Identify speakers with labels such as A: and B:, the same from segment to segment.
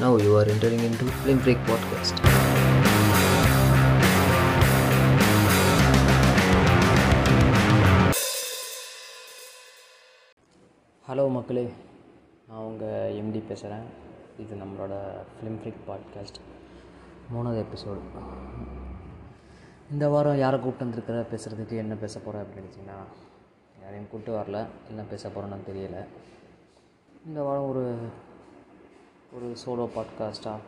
A: Now you are entering into Film Break Podcast.
B: Hello மக்களே. நான் உங்கள் எம்டி பேசுகிறேன் இது நம்மளோட ஃபிலிம் ஃப்ரிக் பாட்காஸ்ட் மூணாவது எபிசோடு இந்த வாரம் யாரை கூப்பிட்டு வந்திருக்கிற? பேசுகிறதுக்கு என்ன பேச போகிறேன் அப்படின்னு நினச்சிங்கன்னா யாரையும் கூப்பிட்டு வரல. என்ன பேச போகிறோன்னு தெரியலை. இந்த வாரம் ஒரு ஒரு சோலோ பாட்காஸ்ட்டாக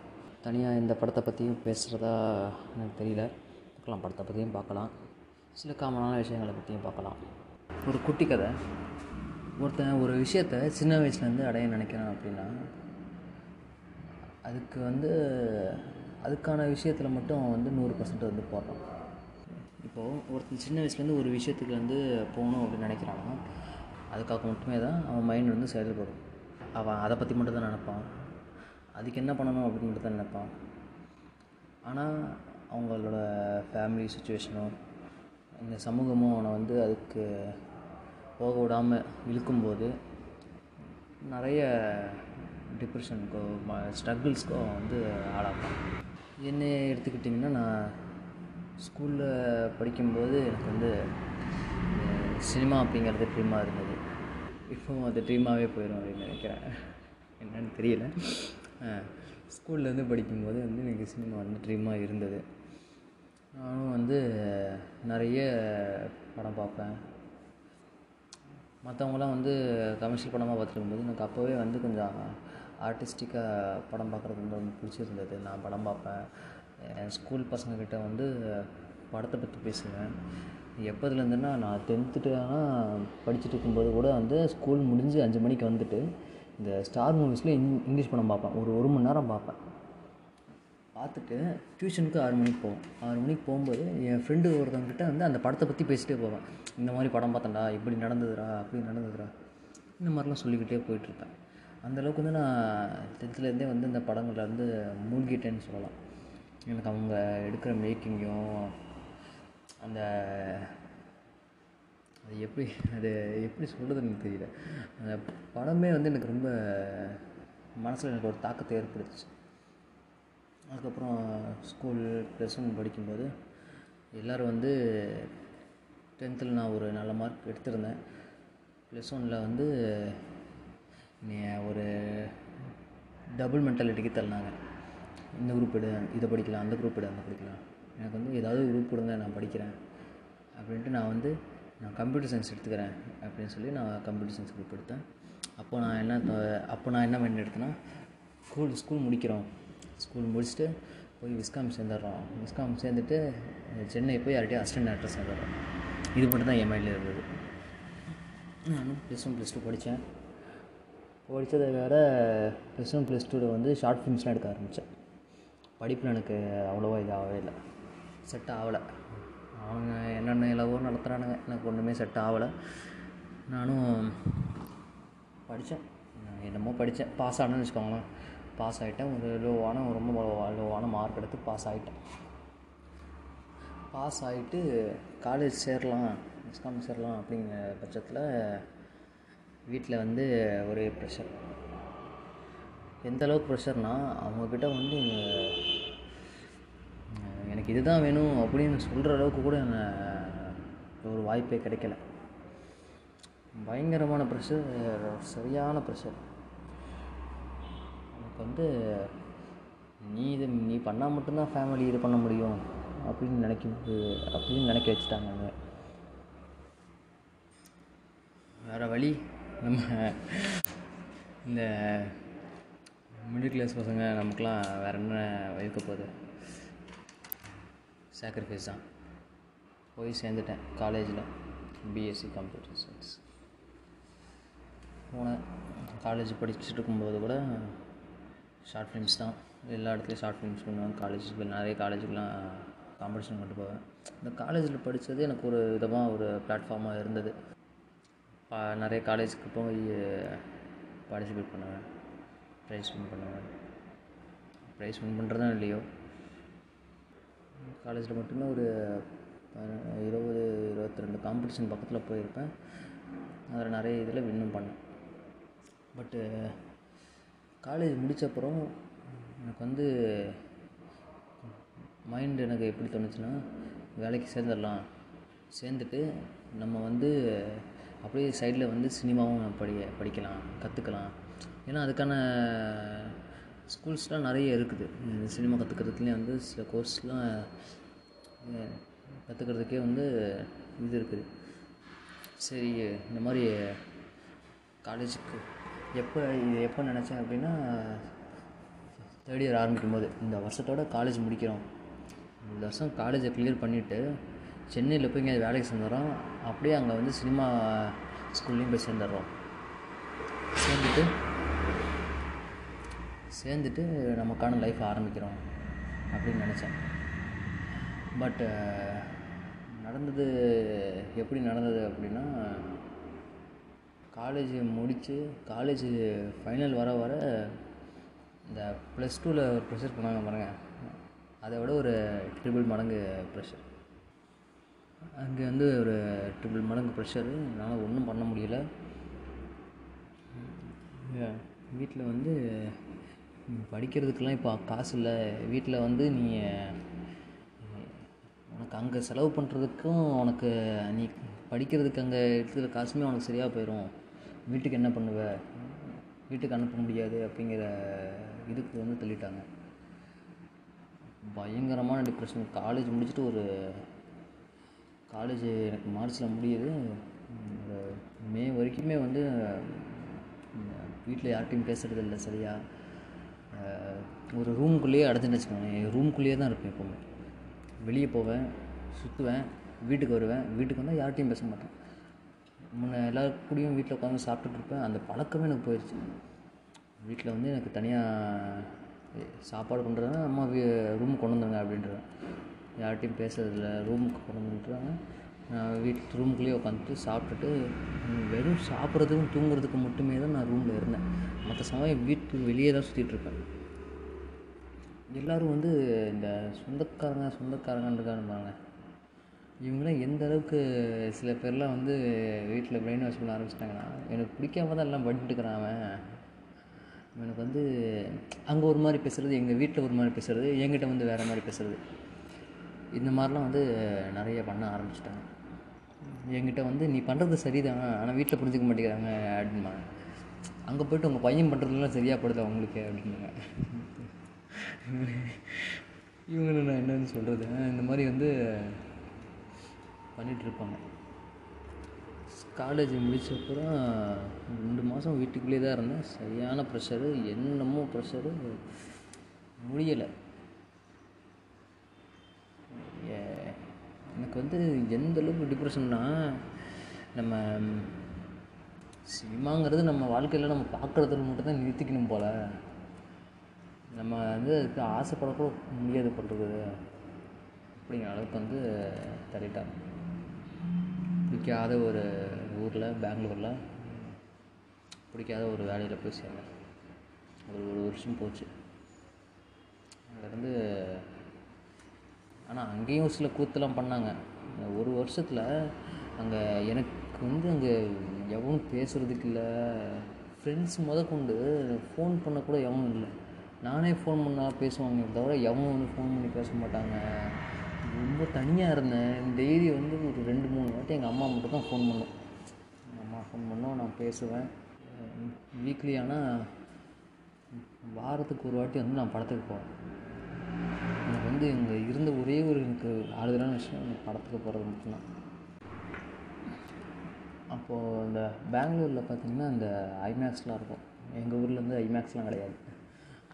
B: தனியாக இந்த படத்தை பற்றியும் பேசுகிறதா எனக்கு தெரியல. பார்க்கலாம் படத்தை பற்றியும் பார்க்கலாம். சில காமனான விஷயங்களை பற்றியும் பார்க்கலாம். ஒரு குட்டி கதை. ஒருத்தன் ஒரு விஷயத்த சின்ன வயசுலேருந்து அடைய நினைக்கிறான் அப்படின்னா அதுக்கு வந்து அதுக்கான விஷயத்தில் மட்டும் அவன் வந்து நூறு பர்சன்ட் வந்து போடுறான். இப்போது ஒருத்தன் சின்ன வயசுலேருந்து ஒரு விஷயத்துக்கு வந்து போகணும் அப்படின்னு நினைக்கிறான்னா அதுக்காக மட்டுமே தான் அவன் மைண்ட் வந்து செயல்படும். அவன் அதை பற்றி மட்டும் தான் நினப்பான். அதுக்கு என்ன பண்ணணும் அப்படின்னு மட்டும் தான் நினைப்பான். ஆனால் அவங்களோட ஃபேமிலி சுச்சுவேஷனும் இந்த சமூகமும் அவனை வந்து அதுக்கு போக விடாமல் இழுக்கும்போது நிறைய டிப்ரெஷனுக்கோ ம ஸ்ட்ரகிள்ஸ்க்கோ வந்து ஆளாப்பான். என்னை எடுத்துக்கிட்டிங்கன்னா நான் ஸ்கூலில் படிக்கும்போது எனக்கு வந்து சினிமா அப்படிங்கிறது ட்ரீமாக இருந்தது. இப்போவும் அது ட்ரீமாகவே போயிடும் அப்படின்னு நினைக்கிறேன். என்னன்னு தெரியல. ஸ்கூல்லேருந்து படிக்கும்போது வந்து எனக்கு சினிமா வந்து ட்ரீமாக இருந்தது. நானும் வந்து நிறைய படம் பார்ப்பேன். மற்றவங்களாம் வந்து கமர்ஷியல் படமாக பார்த்துருக்கும்போது எனக்கு அப்போவே வந்து கொஞ்சம் ஆர்டிஸ்டிக்காக படம் பார்க்குறது வந்து ரொம்ப பிடிச்சிருந்தது. நான் படம் பார்ப்பேன். என் ஸ்கூல் பசங்கக்கிட்ட வந்து படத்தை பற்றி பேசுவேன். எப்போதுலேருந்துன்னா நான் டென்த்துட்டுனா படிச்சுட்டு இருக்கும்போது கூட வந்து ஸ்கூல் முடிஞ்சு அஞ்சு மணிக்கு வந்துட்டு இந்த ஸ்டார் மூவிஸில் இங் இங்கிலீஷ் படம் பார்ப்பேன். ஒரு ஒரு மணி நேரம் பார்ப்பேன். பார்த்துட்டு டியூஷனுக்கு ஆறு மணிக்கு போவோம் ஆறு மணிக்கு போகும்போது என் ஃப்ரெண்டு ஒருத்தவங்கிட்ட வந்து அந்த படத்தை பற்றி பேசிகிட்டே போவேன். இந்த மாதிரி படம் பார்த்தேன்டா இப்படி நடந்ததுடா அப்படி நடந்ததுடா இந்த மாதிரிலாம் சொல்லிக்கிட்டே போயிட்டுருப்பேன் அந்தளவுக்கு வந்து நான் டென்த்துலேருந்தே வந்து இந்த படங்களில் வந்து மூழ்கிட்டேன்னு சொல்லலாம். எனக்கு அவங்க எடுக்கிற மேக்கிங்கும் அந்த அது எப்படி அது எப்படி சொல்கிறதுன்னு எனக்கு தெரியல. அந்த படமே வந்து எனக்கு ரொம்ப மனசில் எனக்கு ஒரு தாக்கத்தை ஏற்படுத்துச்சு. அதுக்கப்புறம் ஸ்கூல் ப்ளஸ் ஒன் படிக்கும்போது எல்லோரும் வந்து டென்த்தில் நான் ஒரு நல்ல மார்க் எடுத்திருந்தேன். ப்ளஸ் ஒனில் வந்து நீ ஒரு டபுள் மென்டாலிட்டிக்கு தள்ளினாங்க. இந்த குரூப் எடு இதை படிக்கலாம் அந்த குரூப் எடு அந்த படிக்கலாம். எனக்கு வந்து ஏதாவது குரூப் கொடுங்க நான் படிக்கிறேன். அப்படின்ட்டு நான் வந்து நான் கம்ப்யூட்டர் சயின்ஸ் எடுத்துக்கிறேன் அப்படின்னு சொல்லி நான் கம்ப்யூட்டர் சயின்ஸ் குரூப் எடுத்தேன். அப்போ நான் என்ன அப்போ நான் என்ன மைண்ட் எடுத்தேன்னா ஸ்கூல் ஸ்கூல் முடிக்கிறோம். ஸ்கூல் முடிச்சுட்டு போய் விஸ்காம் சேர்ந்துடுறோம். விஸ்காம் சேர்ந்துட்டு சென்னை போய் யார்கிட்டயும் அசிஸ்டன்ட் ஆக்டர் சேர்ந்துடுறோம். இது மட்டும் தான் என் மைண்டில் இருந்தது. நானும் ப்ளஸ் ஒன் ப்ளஸ் டூ படித்தேன். படித்ததை வேறு ப்ளஸ் ஒன் ப்ளஸ் டூவில் வந்து ஷார்ட் ஃபிலிம்ஸ்லாம் எடுக்க ஆரம்பித்தேன். படிப்பில் எனக்கு அவ்வளோவா இதாகவே இல்லை. செட் ஆகலை. அவங்க என்னென்ன இலவோ நடத்துகிறானுங்க எனக்கு ஒன்றுமே செட் ஆகலை. நானும் படித்தேன் என்னமோ படித்தேன் பாஸ் ஆனேன்னு வச்சுக்கோங்களேன். பாஸ் ஆகிட்டேன் ஒரு லோவான ரொம்ப லோவான மார்க் எடுத்து பாஸ் ஆகிட்டேன் பாஸ் ஆகிட்டு காலேஜ் சேரலாம் எக்ஸ்காம் சேரலாம் அப்படிங்கிற பட்சத்தில் வீட்டில் வந்து ஒரே ப்ரெஷர் எந்த அளவுக்கு ப்ரெஷர்னால் அவங்கக்கிட்ட வந்து எனக்கு இதுதான் வேணும் அப்படின்னு சொல்கிற அளவுக்கு கூட என்ன ஒரு வாய்ப்பே கிடைக்கல. பயங்கரமான ப்ரெஷர் சரியான ப்ரெஷர் எனக்கு வந்து நீ இது நீ பண்ணால் மட்டும்தான் ஃபேமிலி இது பண்ண முடியும் அப்படின்னு நினைக்கிறது அப்படின்னு நினைக்க வச்சுட்டாங்க வேறு வழி நம்ம இந்த மிடில் கிளாஸ் பசங்க நமக்கெலாம் வேறு என்ன இருக்க போகுது? சாக்ரிஃபைஸ் தான். போய் சேர்ந்துட்டேன் காலேஜில் பிஎஸ்சி கம்ப்யூட்டர் சயின்ஸ் போனேன். காலேஜ் படிச்சுட்டு இருக்கும்போது கூட ஷார்ட் ஃபிலிம்ஸ் தான். எல்லா இடத்துலையும் ஷார்ட் ஃபிலிம்ஸ் பண்ணுவேன். காலேஜ் நிறைய காலேஜுக்கெலாம் காம்படிஷன் கொண்டு போவேன். இந்த காலேஜில் படித்தது எனக்கு ஒரு விதமாக ஒரு பிளாட்ஃபார்மாக இருந்தது. பா நிறைய காலேஜுக்கு போய் பார்ட்டிசிபேட் பண்ணுவேன். ப்ரைஸ் வின் பண்ணுவேன். ப்ரைஸ் வின் பண்ணுறதா இல்லையோ காலேஜில் மட்டுமே ஒரு இருபது இருபத்தி ரெண்டு காம்படிஷன் பக்கத்தில் போயிருப்பேன். அதில் நிறைய இதில் வின்னும் பண்ணேன். பட்டு காலேஜ் முடித்தப்புறம் எனக்கு வந்து மைண்ட் எனக்கு எப்படி தோணுச்சுன்னா வேலைக்கு சேர்ந்துடலாம். சேர்ந்துட்டு நம்ம வந்து அப்படியே சைடில் வந்து சினிமாவும் படி படிக்கலாம் கற்றுக்கலாம் ஏன்னா அதுக்கான ஸ்கூல்ஸ்லாம் நிறைய இருக்குது. சினிமா கற்றுக்கிறதுக்குலேயே வந்து சில கோர்ஸ்லாம் கற்றுக்கிறதுக்கே வந்து இது இருக்குது. சரி இந்த மாதிரி காலேஜுக்கு எப்போ இது எப்போ நினச்சேன் அப்படின்னா தேர்ட் இயர் ஆரம்பிக்கும் போது. இந்த வருஷத்தோட காலேஜ் முடிக்கிறோம். இந்த வருஷம் காலேஜை கிளியர் பண்ணிவிட்டு சென்னையில் போய் இங்கே வேலைக்கு சேர்ந்துடுறோம். அப்படியே அங்கே வந்து சினிமா ஸ்கூல்லையும் போய் சேர்ந்துடுறோம். சேர்ந்துட்டு சேர்ந்துட்டு நமக்கான லைஃப் ஆரம்பிக்கிறோம் அப்படின்னு நினச்சேன். பட் நடந்தது எப்படி நடந்தது அப்படின்னா காலேஜ் முடித்து காலேஜ் ஃபைனல் வர வர இந்த ப்ளஸ் டூவில் ஒரு ப்ரெஷர் பண்ணாங்க பாருங்கள் அதை விட ஒரு ட்ரிபிள் மடங்கு ப்ரெஷர் அங்கே வந்து ஒரு ட்ரிபிள் மடங்கு ப்ரெஷரு என்னால் ஒன்றும் பண்ண முடியல. வீட்டில் வந்து படிக்கிறதுக்கெல்லாம் இப்போ காசு இல்லை. வீட்டில் வந்து நீ உனக்கு அங்கே செலவு பண்ணுறதுக்கும் உனக்கு நீ படிக்கிறதுக்கு அங்கே எடுத்துக்கிற காசுமே உனக்கு சரியாக போயிடும் வீட்டுக்கு என்ன பண்ணுவ? வீட்டுக்கு அனுப்ப முடியாது அப்படிங்கிற இதுக்கு வந்து தள்ளிட்டாங்க. பயங்கரமான டிப்ரெஷன் காலேஜ் முடிச்சுட்டு ஒரு காலேஜ் எனக்கு மார்ச்சில் முடியுது. மே வரைக்குமே வந்து வீட்டில் யார்கிட்டையும் பேசுகிறது இல்லை சரியாக ஒரு ரூமுக்குள்ளேயே அடைச்சுன்னு வச்சுக்கோங்க ரூமுக்குள்ளேயே தான் இருப்பேன் எப்போவுமே. வெளியே போவேன் சுற்றுவேன் வீட்டுக்கு வருவேன். வீட்டுக்கு வந்தால் யார்கிட்டையும் பேச மாட்டேன். முன்னே எல்லாரும் கூடயும் வீட்டில் உட்காந்து சாப்பிட்டுட்டு இருப்பேன். அந்த பழக்கமே எனக்கு போயிடுச்சு வீட்டில் வந்து எனக்கு தனியாக சாப்பாடு பண்ணுறதுனா அம்மா வீ ரூமுக்கு கொண்டு வந்துடுங்க அப்படின்றேன். யார்கிட்டையும் பேசுறதில்ல. ரூமுக்கு கொண்டு வந்துட்டுறாங்க வீட்டு ரூமுக்குள்ளேயே உட்காந்துட்டு சாப்பிட்டுட்டு வெறும் சாப்பிட்றதுக்கும் தூங்குறதுக்கு மட்டுமே தான் நான் ரூமில் இருந்தேன். மற்ற சமயம் வீட்டுக்கு வெளியே தான் சுற்றிட்டுருப்பேன் எல்லோரும் வந்து இந்த சொந்தக்காரங்க சொந்தக்காரங்கன்றாங்க இவங்களாம் எந்த அளவுக்கு சில பேர்லாம் வந்து வீட்டில் பிரெயின் வாஷ் பண்ண ஆரம்பிச்சிட்டாங்கன்னா எனக்கு பிடிக்காம தான் எல்லாம் பண்ணிட்டுருக்கிறான் அவன். எனக்கு வந்து அங்கே ஒரு மாதிரி பேசுகிறது எங்கள் வீட்டில் ஒரு மாதிரி பேசுகிறது என்கிட்ட வந்து வேறு மாதிரி பேசுகிறது இந்த மாதிரிலாம் வந்து நிறைய பண்ண ஆரம்பிச்சிட்டாங்க. என்கிட்ட வந்து நீ பண்ணுறது சரிதான் ஆனால் வீட்டில் புரிஞ்சுக்க மாட்டேங்கிறாங்க அப்படின்பாங்க அங்கே போய்ட்டு உங்கள் பையன் பண்ணுறதுலாம் சரியாக படுது அவங்களுக்கு அப்படின்பாங்க இவங்களை நான் என்னன்னு சொல்கிறது இந்த மாதிரி வந்து பண்ணிகிட்ருப்பாங்க காலேஜ் முடிச்சப்புறம் ரெண்டு மாதம் வீட்டுக்குள்ளேயே தான் இருந்தேன். சரியான ப்ரெஷரு என்னமோ ப்ரெஷரு முடியலை. எனக்கு வந்து எந்த அளவுக்கு டிப்ரெஷன்னா நம்ம சினிமாங்கிறது நம்ம வாழ்க்கையில் நம்ம பார்க்குறதுல மட்டும் தான் நிறுத்திக்கணும் போல். நம்ம வந்து அதுக்கு ஆசைப்படக்கூட முடியாது பண்ணுறது அப்படிங்கிற அளவுக்கு வந்து தள்ளிட்டாங்க பிடிக்காத ஒரு ஊரில் பெங்களூரில் பிடிக்காத ஒரு வேலையில் போய் சேர்ந்தேன். ஒரு ஒரு வருஷம் போச்சு. அங்கேருந்து ஆனால் அங்கேயும் சில கூத்தெல்லாம் பண்ணாங்க. ஒரு வருஷத்தில் அங்கே எனக்கு வந்து அங்கே எவனும் பேசுகிறதுக்கு இல்லை. ஃப்ரெண்ட்ஸ் முத கொண்டு ஃபோன் பண்ண கூட எவனும் இல்லை. நானே ஃபோன் பண்ணால் பேசுவாங்க. தவிர எவனும் வந்து ஃபோன் பண்ணி பேச மாட்டாங்க. ரொம்ப தனியாக இருந்தேன். டெய்லி வந்து ஒரு ரெண்டு மூணு வாட்டி எங்கள் அம்மா மட்டும் தான் ஃபோன் பண்ணும். எங்கள் அம்மா ஃபோன் பண்ணோம். நான் பேசுவேன். வீக்லி ஆனால் வாரத்துக்கு ஒரு வாட்டி வந்து நான் படத்துக்கு போவேன். வந்து இங்கே இருந்த ஒரே ஒரு எனக்கு ஆறுதலான விஷயம் அந்த படத்துக்கு போகிறது மட்டும்தான். அப்போது இந்த பெங்களூரில் பார்த்திங்கன்னா இந்த ஐமேக்ஸ்லாம் இருக்கும். எங்கள் ஊரில் வந்து ஐமேக்ஸ்லாம் கிடையாது.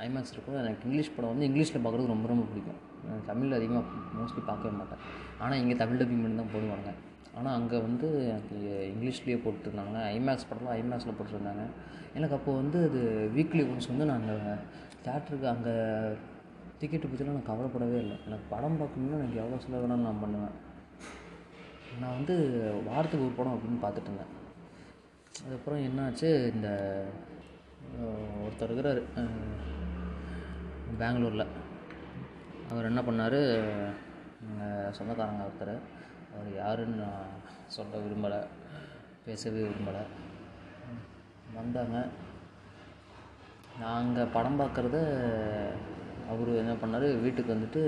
B: ஐமேக்ஸ் இருக்கும். எனக்கு இங்கிலீஷ் படம் வந்து இங்கிலீஷில் பார்க்குறது ரொம்ப ரொம்ப பிடிக்கும். நான் தமிழில் அதிகமாக மோஸ்ட்லி பார்க்கவே மாட்டேன். ஆனால் இங்கே தமிழ் டப்பிங் மட்டும் தான் போடுவாங்க. ஆனால் அங்கே வந்து எனக்கு இங்கிலீஷ்லேயே போட்டுருந்தாங்க. ஐமேக்ஸ் படம்லாம் ஐமேக்ஸில் போட்டுருந்தாங்க. எனக்கு அப்போது வந்து அது வீக்லி ஒன்ஸ் வந்து நாங்கள் தேட்டருக்கு அங்கே டிக்கெட்டு பற்றிலாம் நான் கவலைப்படவே இல்லை. எனக்கு படம் பார்க்கணுன்னா எனக்கு எவ்வளோ செலவு வேணாலும் நான் பண்ணுவேன். நான் வந்து வாரத்துக்கு ஒரு படம் அப்படின்னு பார்த்துட்டு இருந்தேன். அதுக்கப்புறம் என்னாச்சு இந்த ஒருத்தர் இருக்கிறார் பெங்களூரில். அவர் என்ன பண்ணார் எங்கள் சொந்தக்காரங்க ஒருத்தர். அவர் யாருன்னு நான் சொல்ல விரும்பலை பேசவே விரும்பலை. வந்தாங்க. நாங்கள் படம் பார்க்குறத அவர் என்ன பண்ணார்? வீட்டுக்கு வந்துட்டு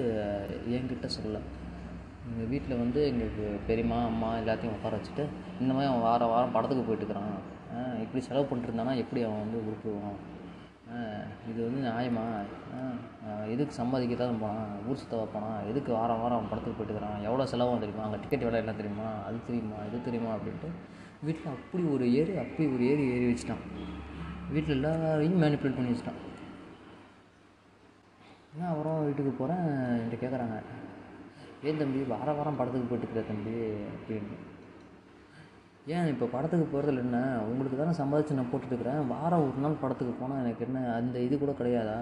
B: என்கிட்ட சொல்ல எங்கள் வீட்டில் வந்து எங்களுக்கு பெரியம்மா அம்மா எல்லாத்தையும் உட்கார வச்சுட்டு இந்த மாதிரி அவன் வாரம் வாரம் படத்துக்கு போயிட்டுருக்கிறான் இப்படி செலவு பண்ணிட்டுருந்தானா எப்படி அவன் வந்து உருப்புவான் இது வந்து நியாயமா? எதுக்கு சம்பாதிக்க தான் போனான்? ஊர் சுத்தவா போனான் எதுக்கு வாரம் வாரம் அவன் படத்துக்கு போயிட்டுக்கிறான் எவ்வளோ செலவாகும் தெரியுமா? அங்கே டிக்கெட் எவ்வளோ என்ன தெரியுமா? அது தெரியுமா? இது தெரியுமா? அப்படின்ட்டு வீட்டில் அப்படி ஒரு ஏறி அப்படி ஒரு ஏறி ஏறி வச்சுட்டான். வீட்டில் எல்லாரையும் மேனிப்புலேட் பண்ணி வச்சுட்டான். நான் அப்புறம் வீட்டுக்கு போகிறேன் என்கிட்ட கேட்குறாங்க ஏன் தம்பி வார வாரம் படத்துக்கு போயிட்டுருக்க தம்பி அப்படின்னு ஏன் இப்போ படத்துக்கு போகிறதுல என்ன? உங்களுக்கு தானே சம்பாதிச்சு நான் போட்டுட்டுருக்குறேன். வாரம் ஒரு நாள் படத்துக்கு போனால் எனக்கு என்ன அந்த இது கூட கிடையாதா?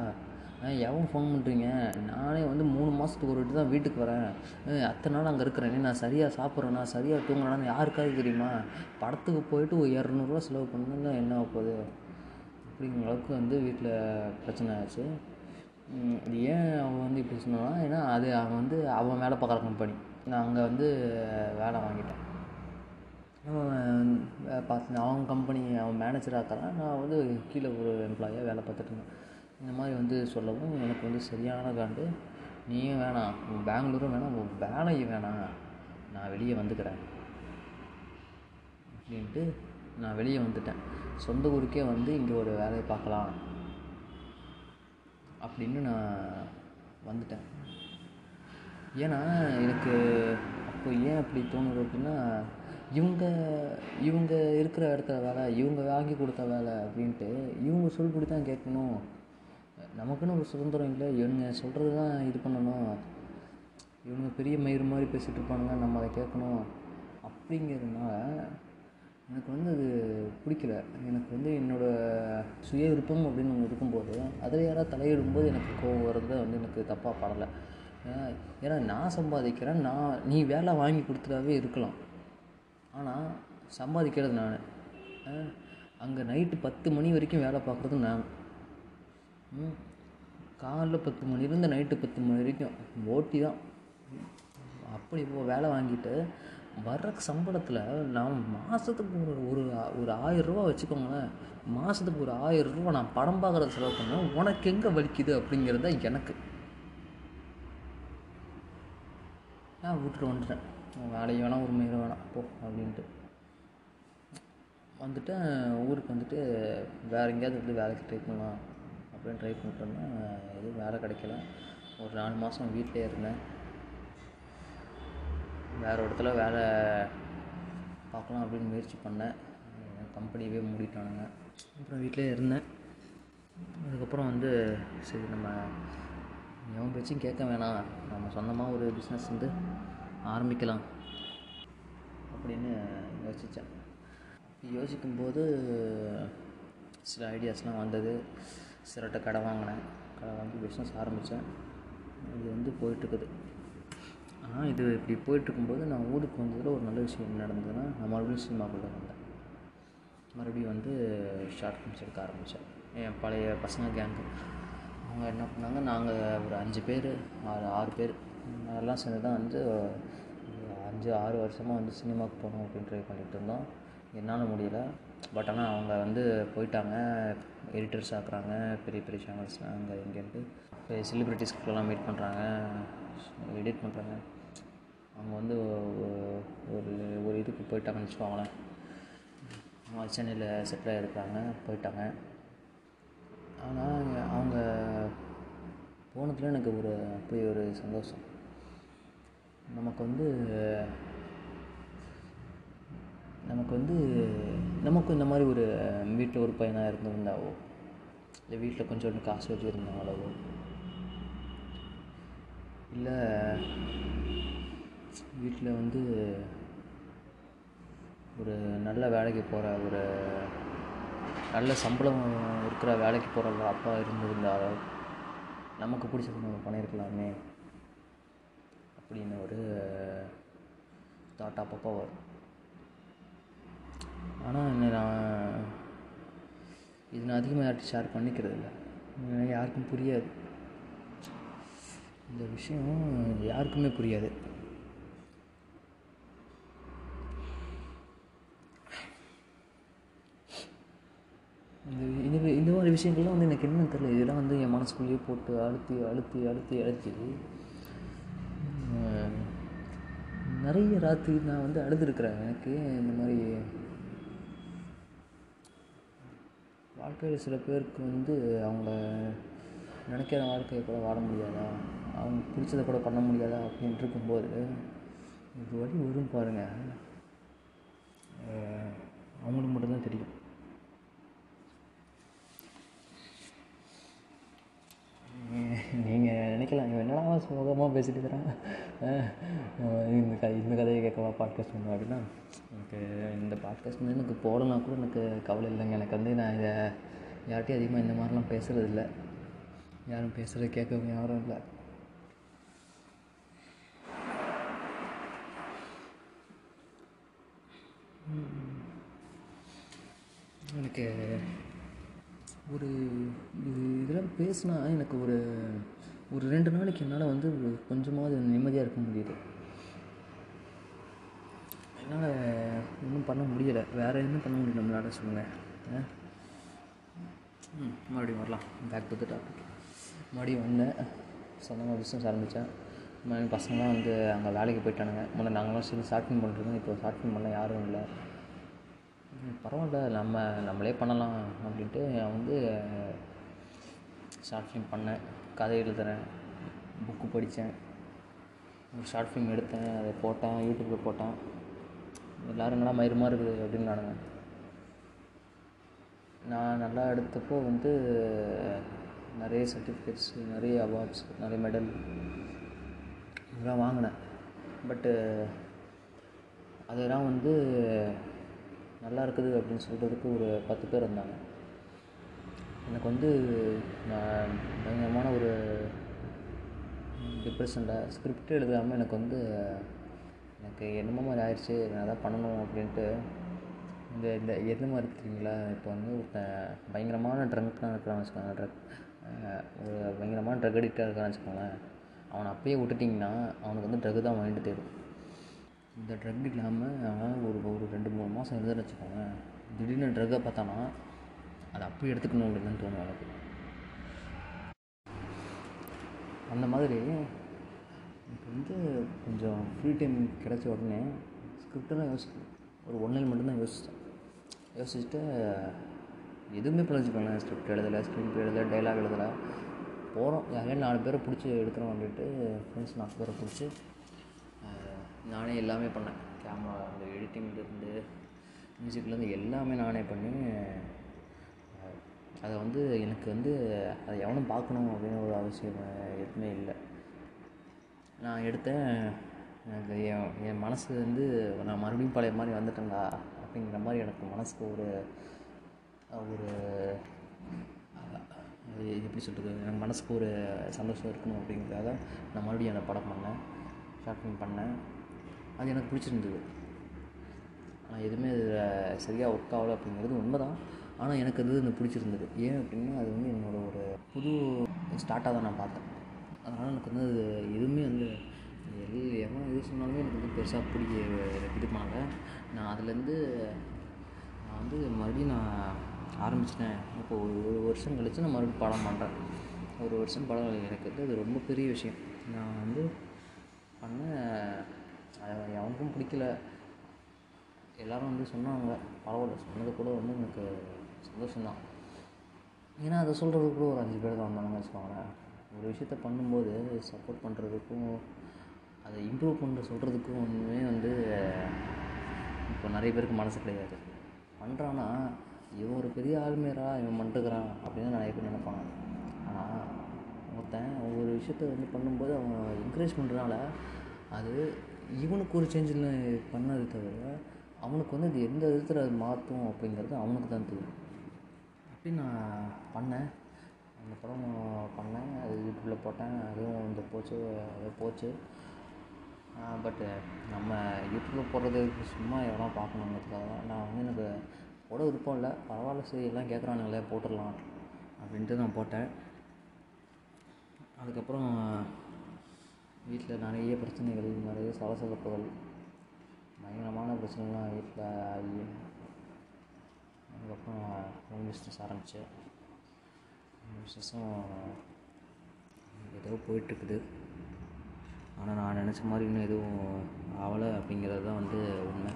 B: எவன் ஃபோன் பண்ணுறீங்க நானே வந்து மூணு மாதத்துக்கு ஒரு வாட்டி தான் வீட்டுக்கு வரேன். அத்தனை நாள் அங்கே இருக்கிறேனே. நான் சரியாக சாப்பிட்றேன்னா சரியாக தூங்குறேன்னு யாருக்காவது தெரியுமா? படத்துக்கு போயிட்டு ஒரு இரநூறுவா செலவு பண்ணால் என்ன ஆக போகுது? அப்படிங்கிற அளவுக்கு வந்து வீட்டில் பிரச்சனை ஆச்சு. இது ஏன் அவன் வந்து இப்படி சொன்னான்னா ஏன்னா அது அவன் வந்து அவன் வேலை பார்க்குற கம்பெனி நான் அங்கே வந்து வேலை வாங்கிட்டேன். அவன் பார்த்து அவன் கம்பெனி அவன் மேனேஜராக இருக்கிறான் நான் வந்து கீழே ஒரு எம்ப்ளாயாக வேலை பார்த்துட்டு இருந்தேன். இந்த மாதிரி வந்து சொல்லவும் எனக்கு வந்து சரியான காண்டு. நீயும் வேணாம் உன் பெங்களூரும் வேணாம் உன் வேலையும் வேணாம். நான் வெளியே வந்துக்கிறேன். அப்படின்ட்டு நான் வெளியே வந்துட்டேன். சொந்த ஊருக்கே வந்து இங்கே ஒரு வேலையை பார்க்கலாம். அப்படின்னு நான் வந்துட்டேன். ஏன்னா எனக்கு அப்போ ஏன் அப்படி தோணுது அப்படின்னா இவங்க இவங்க இருக்கிற இடத்துல வேலை இவங்க வாங்கி கொடுத்த வேலை அப்படின்ட்டு இவங்க சொல்படி தான் கேட்கணும். நமக்குன்னு ஒரு சுதந்திரம் இல்லை. இவங்க சொல்கிறது தான் இது பண்ணணும். இவங்க பெரிய மயிறு மாதிரி பேசிகிட்டு இருப்பானுங்க. நம்ம அதை கேட்கணும். அப்படிங்கிறதுனால எனக்கு வந்து அது பிடிக்கல. எனக்கு வந்து என்னோடய சுய விருப்பம் அப்படின்னு ஒன்று இருக்கும்போது அதில் யாராவது தலையிடும்போது எனக்கு கோவம் வர்றது வந்து எனக்கு தப்பாக படலை. ஏன்னா நான் சம்பாதிக்கிறேன் நான் நீ வேலை வாங்கி கொடுத்துட்டாவே இருக்கலாம். ஆனால் சம்பாதிக்கிறது நான். அங்கே நைட்டு பத்து மணி வரைக்கும் வேலை பார்க்குறது நான். காலைல பத்து மணிலேருந்து நைட்டு பத்து மணி வரைக்கும். ஓட்டி தான் அப்படி இப்போ வேலை வாங்கிட்டு வர்ற சம்பளத்தில் நான் மாதத்துக்கு ஒரு ஒரு ஒரு ஆயிரரூவா வச்சுக்கோங்களேன். மாதத்துக்கு ஒரு ஆயிரரூவா நான் படம் பார்க்குறத செலவு பண்ணேன் உனக்கு எங்கே வலிக்குது அப்படிங்கிறது தான் எனக்கு. நான் வீட்டில் வந்துட்டேன். வேலைக்கு வேணாம் ஒரு மயிறு வேணாம் போ அப்படின்ட்டு. வந்துட்டேன். ஊருக்கு வந்துட்டு வேறு எங்கேயாவது வந்து வேலைக்கு ட்ரை பண்ணலாம் அப்படின்னு ட்ரை பண்ணிட்டோன்னா எதுவும் வேலை கிடைக்கல. ஒரு நாலு மாதம் வீட்டிலே இருந்தேன். வேறு இடத்துல வேலை பார்க்கலாம் அப்படின்னு முயற்சி பண்ணேன். கம்பெனியவே மூடிட்டானுங்க. அப்புறம் வீட்டிலே இருந்தேன். அதுக்கப்புறம் வந்து சரி நம்ம எவன் பேச்சும் கேட்க வேணாம். நம்ம சொந்தமாக ஒரு பிஸ்னஸ் வந்து ஆரம்பிக்கலாம் அப்படின்னு யோசித்தேன் யோசிக்கும்போது சில ஐடியாஸ்லாம் வந்தது. சிலட்ட கடை வாங்கினேன். கடை வாங்கி பிஸ்னஸ் ஆரம்பித்தேன் இது வந்து போயிட்டுருக்குது ஆனால் இது இப்படி போயிட்டுருக்கும்போது நான் ஊருக்கு வந்ததில் ஒரு நல்ல விஷயம் என்ன நடந்ததுன்னா நான் மறுபடியும் சினிமாக்குள்ளே வந்தேன். மறுபடியும் வந்து ஷார்ட் ஃபிலிம்ஸ் எடுக்க ஆரம்பித்தேன். என் பழைய பசங்க கேங்கு அவங்க என்ன பண்ணாங்க நாங்கள் ஒரு அஞ்சு பேர் ஆறு ஆறு பேர். எல்லாம் சேர்ந்து தான் வந்து அஞ்சு ஆறு வருஷமாக வந்து சினிமாவுக்கு போகணும் அப்படின்னு ட்ரை பண்ணிகிட்டு இருந்தோம். என்னால் முடியல. பட் ஆனால் அவங்க வந்து போயிட்டாங்க. எடிட்டர்ஸ் ஆக்குறாங்க. பெரிய பெரிய சேனல்ஸ்லாம் அங்கே இங்கேருந்து இப்போ செலிப்ரிட்டிஸ்க்கெல்லாம் மீட் பண்ணுறாங்க எடிட் பண்ணுறாங்க அவங்க வந்து ஒரு ஒரு இதுக்கு போயிட்டாங்கன்னு வச்சுக்கோங்களேன் அவங்க சென்னையில் செட்டில் இருக்கிறாங்க போயிட்டாங்க. ஆனால் அவங்க போனதில் எனக்கு ஒரு அப்படி ஒரு சந்தோஷம். நமக்கு வந்து நமக்கு வந்து நமக்கும் இந்த மாதிரி ஒரு வீட்டில் ஒரு பையனாக இருந்திருந்தாவோ இல்லை வீட்டில் கொஞ்சோண்டு காசு வச்சுருந்தாங்களோ இல்லை வீட்டில் வந்து ஒரு நல்ல வேலைக்கு போகிற ஒரு நல்ல சம்பளம் இருக்கிற வேலைக்கு போகிற அப்பா இருந்திருந்தால் நமக்கு பிடிச்சது நம்ம பண்ணியிருக்கலாமே அப்படின்னு ஒரு தாட் அப்பப்போ வரும். ஆனால் என்ன நான் இது நான் அதிகமாக யார்கிட்ட ஷேர் பண்ணிக்கிறது இல்லை. யாருக்கும் புரியாது. இந்த விஷயம் யாருக்குமே புரியாது. இது இது இந்த மாதிரி விஷயங்கள்லாம் வந்து எனக்கு என்னென்னு தெரியல. இதெல்லாம் வந்து என் மனசுக்குள்ளேயே போட்டு அழுத்தி அழுத்தி அழுத்தி அழுத்தி நிறைய ராத்திரி நான் வந்து அழுதுருக்குறேன். எனக்கு இந்த மாதிரி வாழ்க்கையில் சில பேருக்கு வந்து அவங்கள நினைக்கிற வாழ்க்கையை கூட வாழ முடியாதா? அவங்க பிடிச்சதை கூட பண்ண முடியாதா? அப்படின்ட்டு இருக்கும்போது ஒரு வழி வரும் பாருங்கள் அவங்களுக்கு மட்டும்தான் தெரியும். நீங்கள் நினைக்கலாம். இவன் என்னடா சுமூகமாக பேசிட்டு இருக்கிறான்? இந்த கதை இந்த கதையை கேட்கவா பாட்காஸ்ட் பண்ணுவேன் அப்படின்னா எனக்கு இந்த பாட்காஸ்ட் வந்து எனக்கு போடலாம் கூட எனக்கு கவலை இல்லைங்க. எனக்கு வந்து நான் இதை யார்கிட்டையும் அதிகமாக இந்த மாதிரிலாம் பேசுகிறது இல்லை. யாரும் பேசுகிறத கேட்கவும் யாரும் இல்லை. எனக்கு ஒரு இது இதெல்லாம் பேசினா எனக்கு ஒரு ஒரு ரெண்டு நாளைக்கு என்னால் வந்து ஒரு கொஞ்சமாவது நிம்மதியாக இருக்க முடியுது. என்னால் ஒன்றும் பண்ண முடியலை. வேறு என்ன பண்ண முடியும் நம்மளால சொல்லுங்கள் ம் மறுபடியும் வரலாம். பேக் டு த டாபிக் மறுபடியும் வந்தேன். சொந்தமாக பிஸ்னஸ் ஆரம்பித்தேன் பசங்களாம் வந்து அங்கே வேலைக்கு போயிட்டானுங்க. முதல்ல நாங்களாம் சரி ஷார்ட் ஃபிலிம் இப்போ ஷார்ட் பண்ணலாம் பண்ண யாரும் இல்லை. பரவாயில்ல நம்ம நம்மளே பண்ணலாம் அப்படின்ட்டு நான் வந்து ஷார்ட் ஃபிலிம் பண்ணேன் கதை எழுதுறேன் புக்கு படித்தேன் ஒரு ஷார்ட் ஃபிலிம் எடுத்தேன் அதை போட்டேன் யூடியூப்பில் போட்டேன். எல்லோரும் நல்லா மயிரமாக இருக்குது அப்படின்னு நானுங்க நான் நல்லா எடுத்தப்போ வந்து நிறைய சர்டிஃபிகேட்ஸ் நிறைய அவார்ட்ஸ் நிறைய மெடல் இதெல்லாம் வாங்கினேன். பட்டு அதெல்லாம் வந்து நல்லா இருக்குது அப்படின்னு சொல்கிறதுக்கு ஒரு பத்து பேர் இருந்தாங்க. எனக்கு வந்து நான் பயங்கரமான ஒரு டிப்ரெஷனில் ஸ்கிரிப்ட் எழுதாமல் எனக்கு வந்து எனக்கு என்னமோ மாதிரி ஆயிடுச்சு நான் அதான் பண்ணணும் அப்படின்ட்டு. இந்த இந்த எது மாதிரி தெரியுங்களா? இப்போ வந்து ஒருத்தன் பயங்கரமான ட்ரங்க்லாம் இருக்கிறான்னு வச்சுக்கோங்க ட்ரக் ஒரு பயங்கரமான ட்ரக் அடிக்டாக இருக்கான்னு வச்சுக்கோங்களேன். அவனை அப்பயே விட்டுட்டிங்கன்னா அவனுக்கு வந்து ட்ரக் தான் மைண்டு தேடும் இந்த ட்ரக் இல்லாமல் அவன் ஒரு ஒரு ரெண்டு மூணு மாதம் இருந்ததுன்னு வச்சுக்கோங்க. திடீர்னு ட்ரக்கை பார்த்தானா அதை அப்படி எடுத்துக்கணும் அப்படின்னு தோணும் எனக்கு அந்த மாதிரி இப்போ வந்து கொஞ்சம் ஃப்ரீ டைம் கிடச்ச உடனே ஸ்கிரிப்டெல்லாம் யோசிக்கணும் ஒரு ஒன் நாள் மட்டும்தான் யோசித்தேன் யோசிச்சுட்டு எதுவுமே பிழைச்சிக்கல ஸ்கிரிப்ட் எழுதலை ஸ்க்ரீன் எழுதலை டைலாக் எழுதலை. போகிறோம் யாரையும் நாலு பேரை பிடிச்சி எடுக்கிறோம் அப்படின்ட்டு ஃப்ரெண்ட்ஸ் நாலு பேரை பிடிச்சி நானே எல்லாமே பண்ணேன். கேமரா அந்த எடிட்டிங்லேருந்து மியூசிக்லேருந்து எல்லாமே நானே பண்ணி அதை வந்து எனக்கு வந்து அதை எவனும் பார்க்கணும் அப்படின்னு ஒரு அவசியம் எதுவுமே இல்லை. நான் எடுத்தேன். எனக்கு என் என் மனசு வந்து நான் மறுபடியும் பழைய மாதிரி வந்துட்டேன்டா அப்படிங்கிற மாதிரி எனக்கு மனசுக்கு ஒரு ஒரு எப்படி சொல்கிறது எனக்கு மனசுக்கு ஒரு சந்தோஷம் இருக்கணும் அப்படிங்கிறதுக்காக நான் மறுபடியும் அந்த படம் பண்ணேன். ஷார்ட் ஃபிலிம் பண்ணேன். அது எனக்கு பிடிச்சிருந்தது. ஆனால் எதுவுமே அதில் சரியாக ஒர்க் ஆகலை அப்படிங்கிறது உண்மை தான் ஆனால் எனக்கு அது இந்த பிடிச்சிருந்தது. ஏன் அப்படின்னா அது வந்து என்னோட ஒரு புது ஸ்டார்ட்டாக தான் நான் பார்த்தேன். அதனால் எனக்கு வந்து அது எதுவுமே வந்து எல் எவன் எது சொன்னாலுமே எனக்கு வந்து பெருசாக பிடிக்க இது பண்ணல. நான் அதுலேருந்து நான் வந்து மறுபடியும் நான் ஆரம்பிச்சிட்டேன். இப்போ ஒரு ஒரு வருஷம் கழித்து நான் மறுபடியும் படம் பண்ணுறேன் ஒரு வருஷம் படம் எனக்கு வந்து அது ரொம்ப பெரிய விஷயம். நான் வந்து பண்ண பிடிக்கல. எல்லாரும் வந்து சொன்னாங்க. பரவாயில்ல சொன்னது கூட வந்து எனக்கு சந்தோஷம்தான். ஏன்னா அதை சொல்கிறதுக்கு கூட ஒரு அஞ்சு பேர் தான் வந்தாங்கன்னு வச்சுக்கோங்களேன். ஒரு விஷயத்த பண்ணும்போது சப்போர்ட் பண்ணுறதுக்கும் அதை இம்ப்ரூவ் பண்ணுற சொல்கிறதுக்கும் ஒன்றுமே வந்து இப்போ நிறைய பேருக்கு மனசு கிடையாது. பண்ணுறான்னா இவன் ஒரு பெரிய ஆளுமையரா இவன் பண்ணுறான் அப்படின்னு நிறைய பேர் நினைப்பாங்க. ஆனால் ஒருத்தன் ஒவ்வொரு விஷயத்த வந்து பண்ணும்போது அவன் என்கரேஜ் பண்ணுறனால அது இவனுக்கு ஒரு சேஞ்சில் பண்ணது தவிர அவனுக்கு வந்து அது எந்த விதத்தில் அது மாற்றும் அப்படிங்கிறது அவனுக்கு தான் தெரியும். அப்படி நான் பண்ணேன். அந்த படம் பண்ணேன். அது யூடியூப்பில் போட்டேன். அதுவும் இந்த போச்சு அது போச்சு. பட்டு நம்ம யூடியூப்பில் போடுறது சும்மா எவ்வளோ பார்க்கணுங்கிறதுக்காக தான். நான் வந்து எனக்கு போட விருப்பம் இல்லை. பரவாயில்ல சரி எல்லாம் கேட்குறானுங்களே போட்டுடலாம் அப்படின்ட்டு நான் போட்டேன். அதுக்கப்புறம் வீட்டில் நிறைய பிரச்சனைகள் நிறைய சலசலப்புகள் பயங்கரமான பிரச்சனைலாம் வீட்டில் ஆகி அதுக்கப்புறம் ஹோம் பிஸ்னஸ் ஆரம்பித்தேன். பிஸ்னஸும் ஏதோ போயிட்டுருக்குது. ஆனால் நான் நினச்ச மாதிரி இன்னும் எதுவும் ஆகலை அப்படிங்கிறது தான் வந்து உண்மை.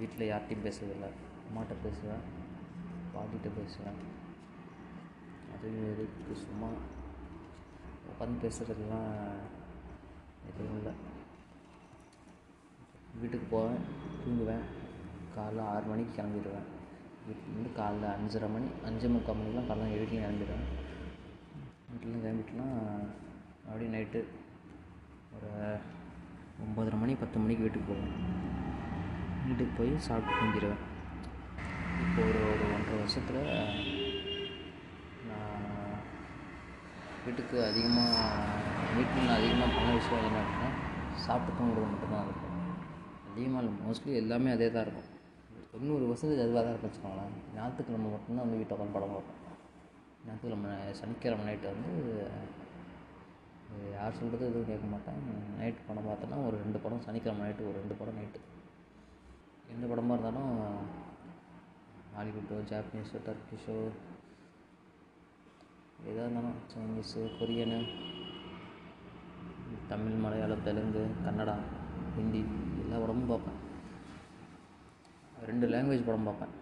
B: வீட்டில் யார்கிட்டையும் பேசுறதில்ல அம்மாட்ட பேசுவேன் பாட்டிகிட்ட பேசுவேன். அது எதுக்கு சும்மா உட்காந்து பேசுகிறதுலாம் எதுவும் இல்லை. வீட்டுக்கு போவேன் தூங்குவேன். காலைல ஆறு மணிக்கு கிளம்பிடுவேன். வீட்டிலேருந்து காலைல அஞ்சரை மணி அஞ்சு முக்கால் மணிக்கெலாம் காலைல வீட்டில் கிளம்பிடுவேன் வீட்டில் கிளம்பிட்டுலாம் அப்படியே நைட்டு ஒரு ஒம்பதரை மணி பத்து மணிக்கு வீட்டுக்கு போவேன். வீட்டுக்கு போய் சாப்பிட்டு தூங்கிடுவேன். இப்போ ஒரு ஒரு ஒன்றரை வருஷத்தில் நான் வீட்டுக்கு அதிகமாக வீட்டில் நான் அதிகமாக பண்ண விஷயம் என்ன அப்படின்னா சாப்பிட்டு தூங்குறது மட்டும்தான் இருக்கும். அதிகமாக இல்லை மோஸ்ட்லி எல்லாமே அதே தான் இருக்கும். தொண்ணூறு பர்சன்டேஜ் அதுவாக தான் இருக்கும் வச்சுக்கோங்களேன். ஞாயிற்றுக்கிழமை மட்டும்தான் வந்து வீட்டை உட்காந்து படம் பார்ப்போம். ஞாயிற்றுக்கிழமை சனிக்கிழமை நைட்டு வந்து யார் சொல்கிறது எதுவும் கேட்க மாட்டேன் நைட்டு படம் பார்த்தோன்னா ஒரு ரெண்டு படம் சனிக்கிழமை நைட்டு ஒரு ரெண்டு படம் நைட்டு எந்த படமாக இருந்தாலும் ஹாலிவுட்டோ ஜாப்பனீஸோ டர்க்கிஷோ எதாக இருந்தாலும் சைனீஸு கொரியனு தமிழ் மலையாளம் தெலுங்கு கன்னடா ஹிந்தி எல்லா படமும் பார்ப்பேன். ரெண்டு லாங்குவேஜ் படம் பார்ப்பேன்.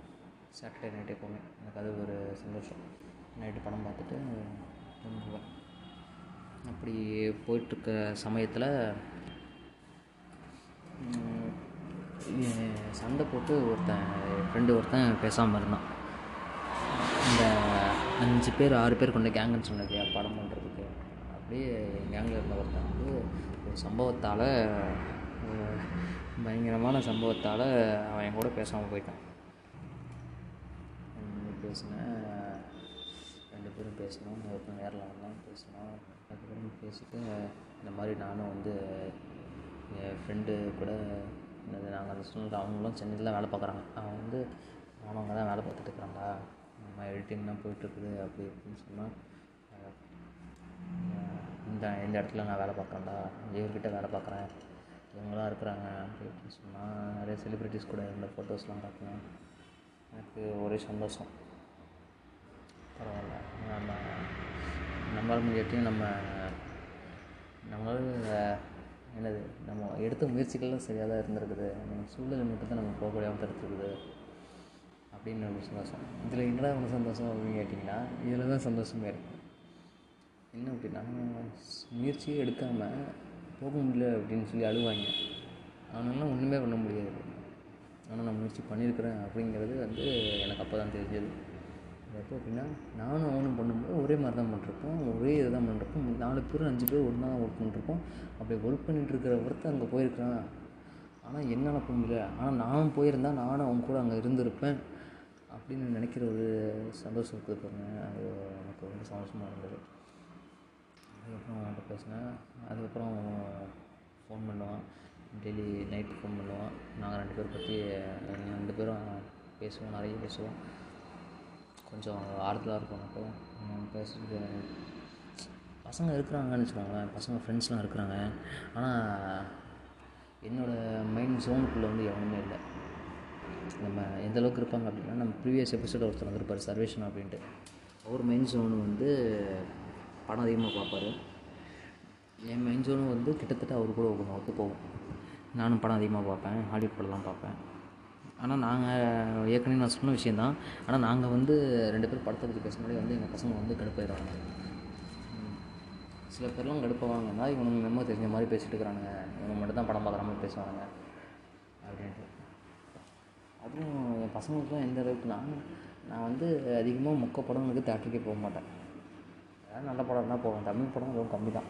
B: சாட்டர்டே நைட் எப்போவுமே. எனக்கு அது ஒரு சந்தோஷம். நைட்டு படம் பார்த்துட்டு தூங்குவேன் அப்படி போயிட்டுருக்க சமயத்தில் சண்டை போட்டு ஒருத்தன் ஃப்ரெண்டு ஒருத்தன் பேசாமல் இருந்தான். இந்த அஞ்சு பேர் ஆறு பேர் கொண்ட கேங்குன்னு சொன்னது படம் பண்ணுறதுக்கு அப்படியே கேங்கில் இருந்த ஒருத்தன் வந்து ஒரு சம்பவத்தால் பயங்கரமான சம்பவத்தால் அவன் என் கூட பேசாமல் போயிட்டான். பேசினேன் ரெண்டு பேரும் பேசினோம் ஒருத்தன் நேரில் வந்தான் பேசினோம் அதுக்கப்புறம் பேசிட்டு இந்த மாதிரி நானும் வந்து என் ஃப்ரெண்டு கூட என்னது நாங்கள் அந்த சூழ்நிலை அவங்களும் சென்னையில் தான் வேலை பார்க்குறாங்க. அவன் வந்து நானும் அங்கே தான் வேலை பார்த்துட்டு இருக்கிறாங்களா நம்ம எடிட்டிங்லாம் போயிட்டுருக்குது அப்படி இப்படின்னு சொன்னால் இந்த இந்த இடத்துல நான் வேலை பார்க்குறேன்டா இவர்கிட்ட வேலை பார்க்குறேன் இவங்களாம் இருக்கிறாங்க அப்படி இப்படின்னு சொன்னால் நிறைய செலிப்ரிட்டிஸ் கூட இருந்த ஃபோட்டோஸ்லாம் பார்க்கலாம் எனக்கு ஒரே சந்தோஷம். பரவாயில்ல. நம்ம நம்மளால் முடியாட்டியும் நம்ம நம்மளால் என்னது நம்ம எடுத்த முயற்சிகள்லாம் சரியாக தான் இருந்திருக்குது. நம்ம சூழ்நிலை மட்டும் தான் நம்ம போக முடியாமல் தடுத்துருக்குது. அப்படின்னு ஒரு சந்தோஷம். இதில் என்னடா ஒன்று சந்தோஷம் அப்படின்னு கேட்டிங்கன்னா இதில் தான் சந்தோஷமே இருக்குது என்ன அப்படின்னா முயற்சியே எடுக்காமல் போக முடியல அப்படின்னு சொல்லி அழுவாங்க. அவனாலாம் ஒன்றுமே பண்ண முடியாது. ஆனால் நான் முயற்சி பண்ணியிருக்கிறேன் அப்படிங்கிறது வந்து எனக்கு அப்போ தான் தெரிஞ்சது எப்போ அப்படின்னா நானும் அவனும் பண்ணும்போது ஒரே மாதிரி தான் பண்ணிருப்போம். ஒரே இதை தான் பண்ணிருப்போம். நாலு பேர் அஞ்சு பேர் ஒன்றா தான் ஒர்க் பண்ணிருப்போம். அப்படி ஒர்க் பண்ணிட்டு இருக்கிற ஒருத்தர் அங்கே போயிருக்கிறான். ஆனால் என்னால் போக முடியல. ஆனால் நானும் போயிருந்தால் நானும் அவன் கூட அங்கே இருந்திருப்பேன். அப்படின்னு நினைக்கிற ஒரு சந்தோஷம் இருக்குது அது எனக்கு ரொம்ப சந்தோஷமாக இருந்தது. அதுக்கப்புறம் அவன்கிட்ட பேசினேன். அதுக்கப்புறம் ஃபோன் பண்ணுவான். டெய்லி நைட்டு ஃபோன் பண்ணுவான். நாங்கள் ரெண்டு பேரும் பற்றி ரெண்டு பேரும் பேசுவோம் நிறைய பேசுவோம். கொஞ்சம் ஆறுதலாக இருக்கும் எனக்கு. பேசுகிறது பசங்க இருக்கிறாங்கன்னு வச்சுக்கோங்களேன். பசங்க ஃப்ரெண்ட்ஸ்லாம் இருக்கிறாங்க. ஆனால் என்னோடய மைண்ட் ஜோனுக்குள்ளே வந்து எவனுமே இல்லை. நம்ம எந்த அளவுக்கு இருப்பாங்க அப்படின்னா நம்ம ப்ரீவியஸ் எபிசோட ஒருத்தர் வந்திருப்பார் சர்வேஷன் அப்படின்ட்டு. அவர் மெயின் ஜோனு வந்து படம் அதிகமாக பார்ப்பார். என் மெயின் ஜோனும் வந்து கிட்டத்தட்ட அவர் கூட ஒவ்வொரு ஒத்து போகும். நானும் படம் அதிகமாக பார்ப்பேன் ஹாலிவுட் படம்லாம் பார்ப்பேன். ஆனால் நாங்கள் ஏற்கனவே நான் சொன்ன விஷயந்தான் ஆனால் நாங்கள் வந்து ரெண்டு பேரும் படத்தை பற்றி பேசினாலே வந்து எங்கள் பசங்க வந்து கடுப்பாயிடுவாங்க சில பேர்லாம் கடுப்பாவாங்கன்னா இவனுங்க என்னமோ தெரிஞ்ச மாதிரி பேசிட்டு இருக்கிறானுங்க. இவங்க மட்டும் தான் படம் பார்க்குற மாதிரி பேசுவாங்க அப்படின்ட்டு. அதுவும் என் பசங்களுக்குலாம் எந்த அளவுக்கு நான் நான் வந்து அதிகமாக மொக்க படங்களுக்கு தேட்டருக்கே போக மாட்டேன். ஏதாவது நல்ல படம் இருந்தால் போவேன். தமிழ் படம் ரொம்ப கம்மி தான்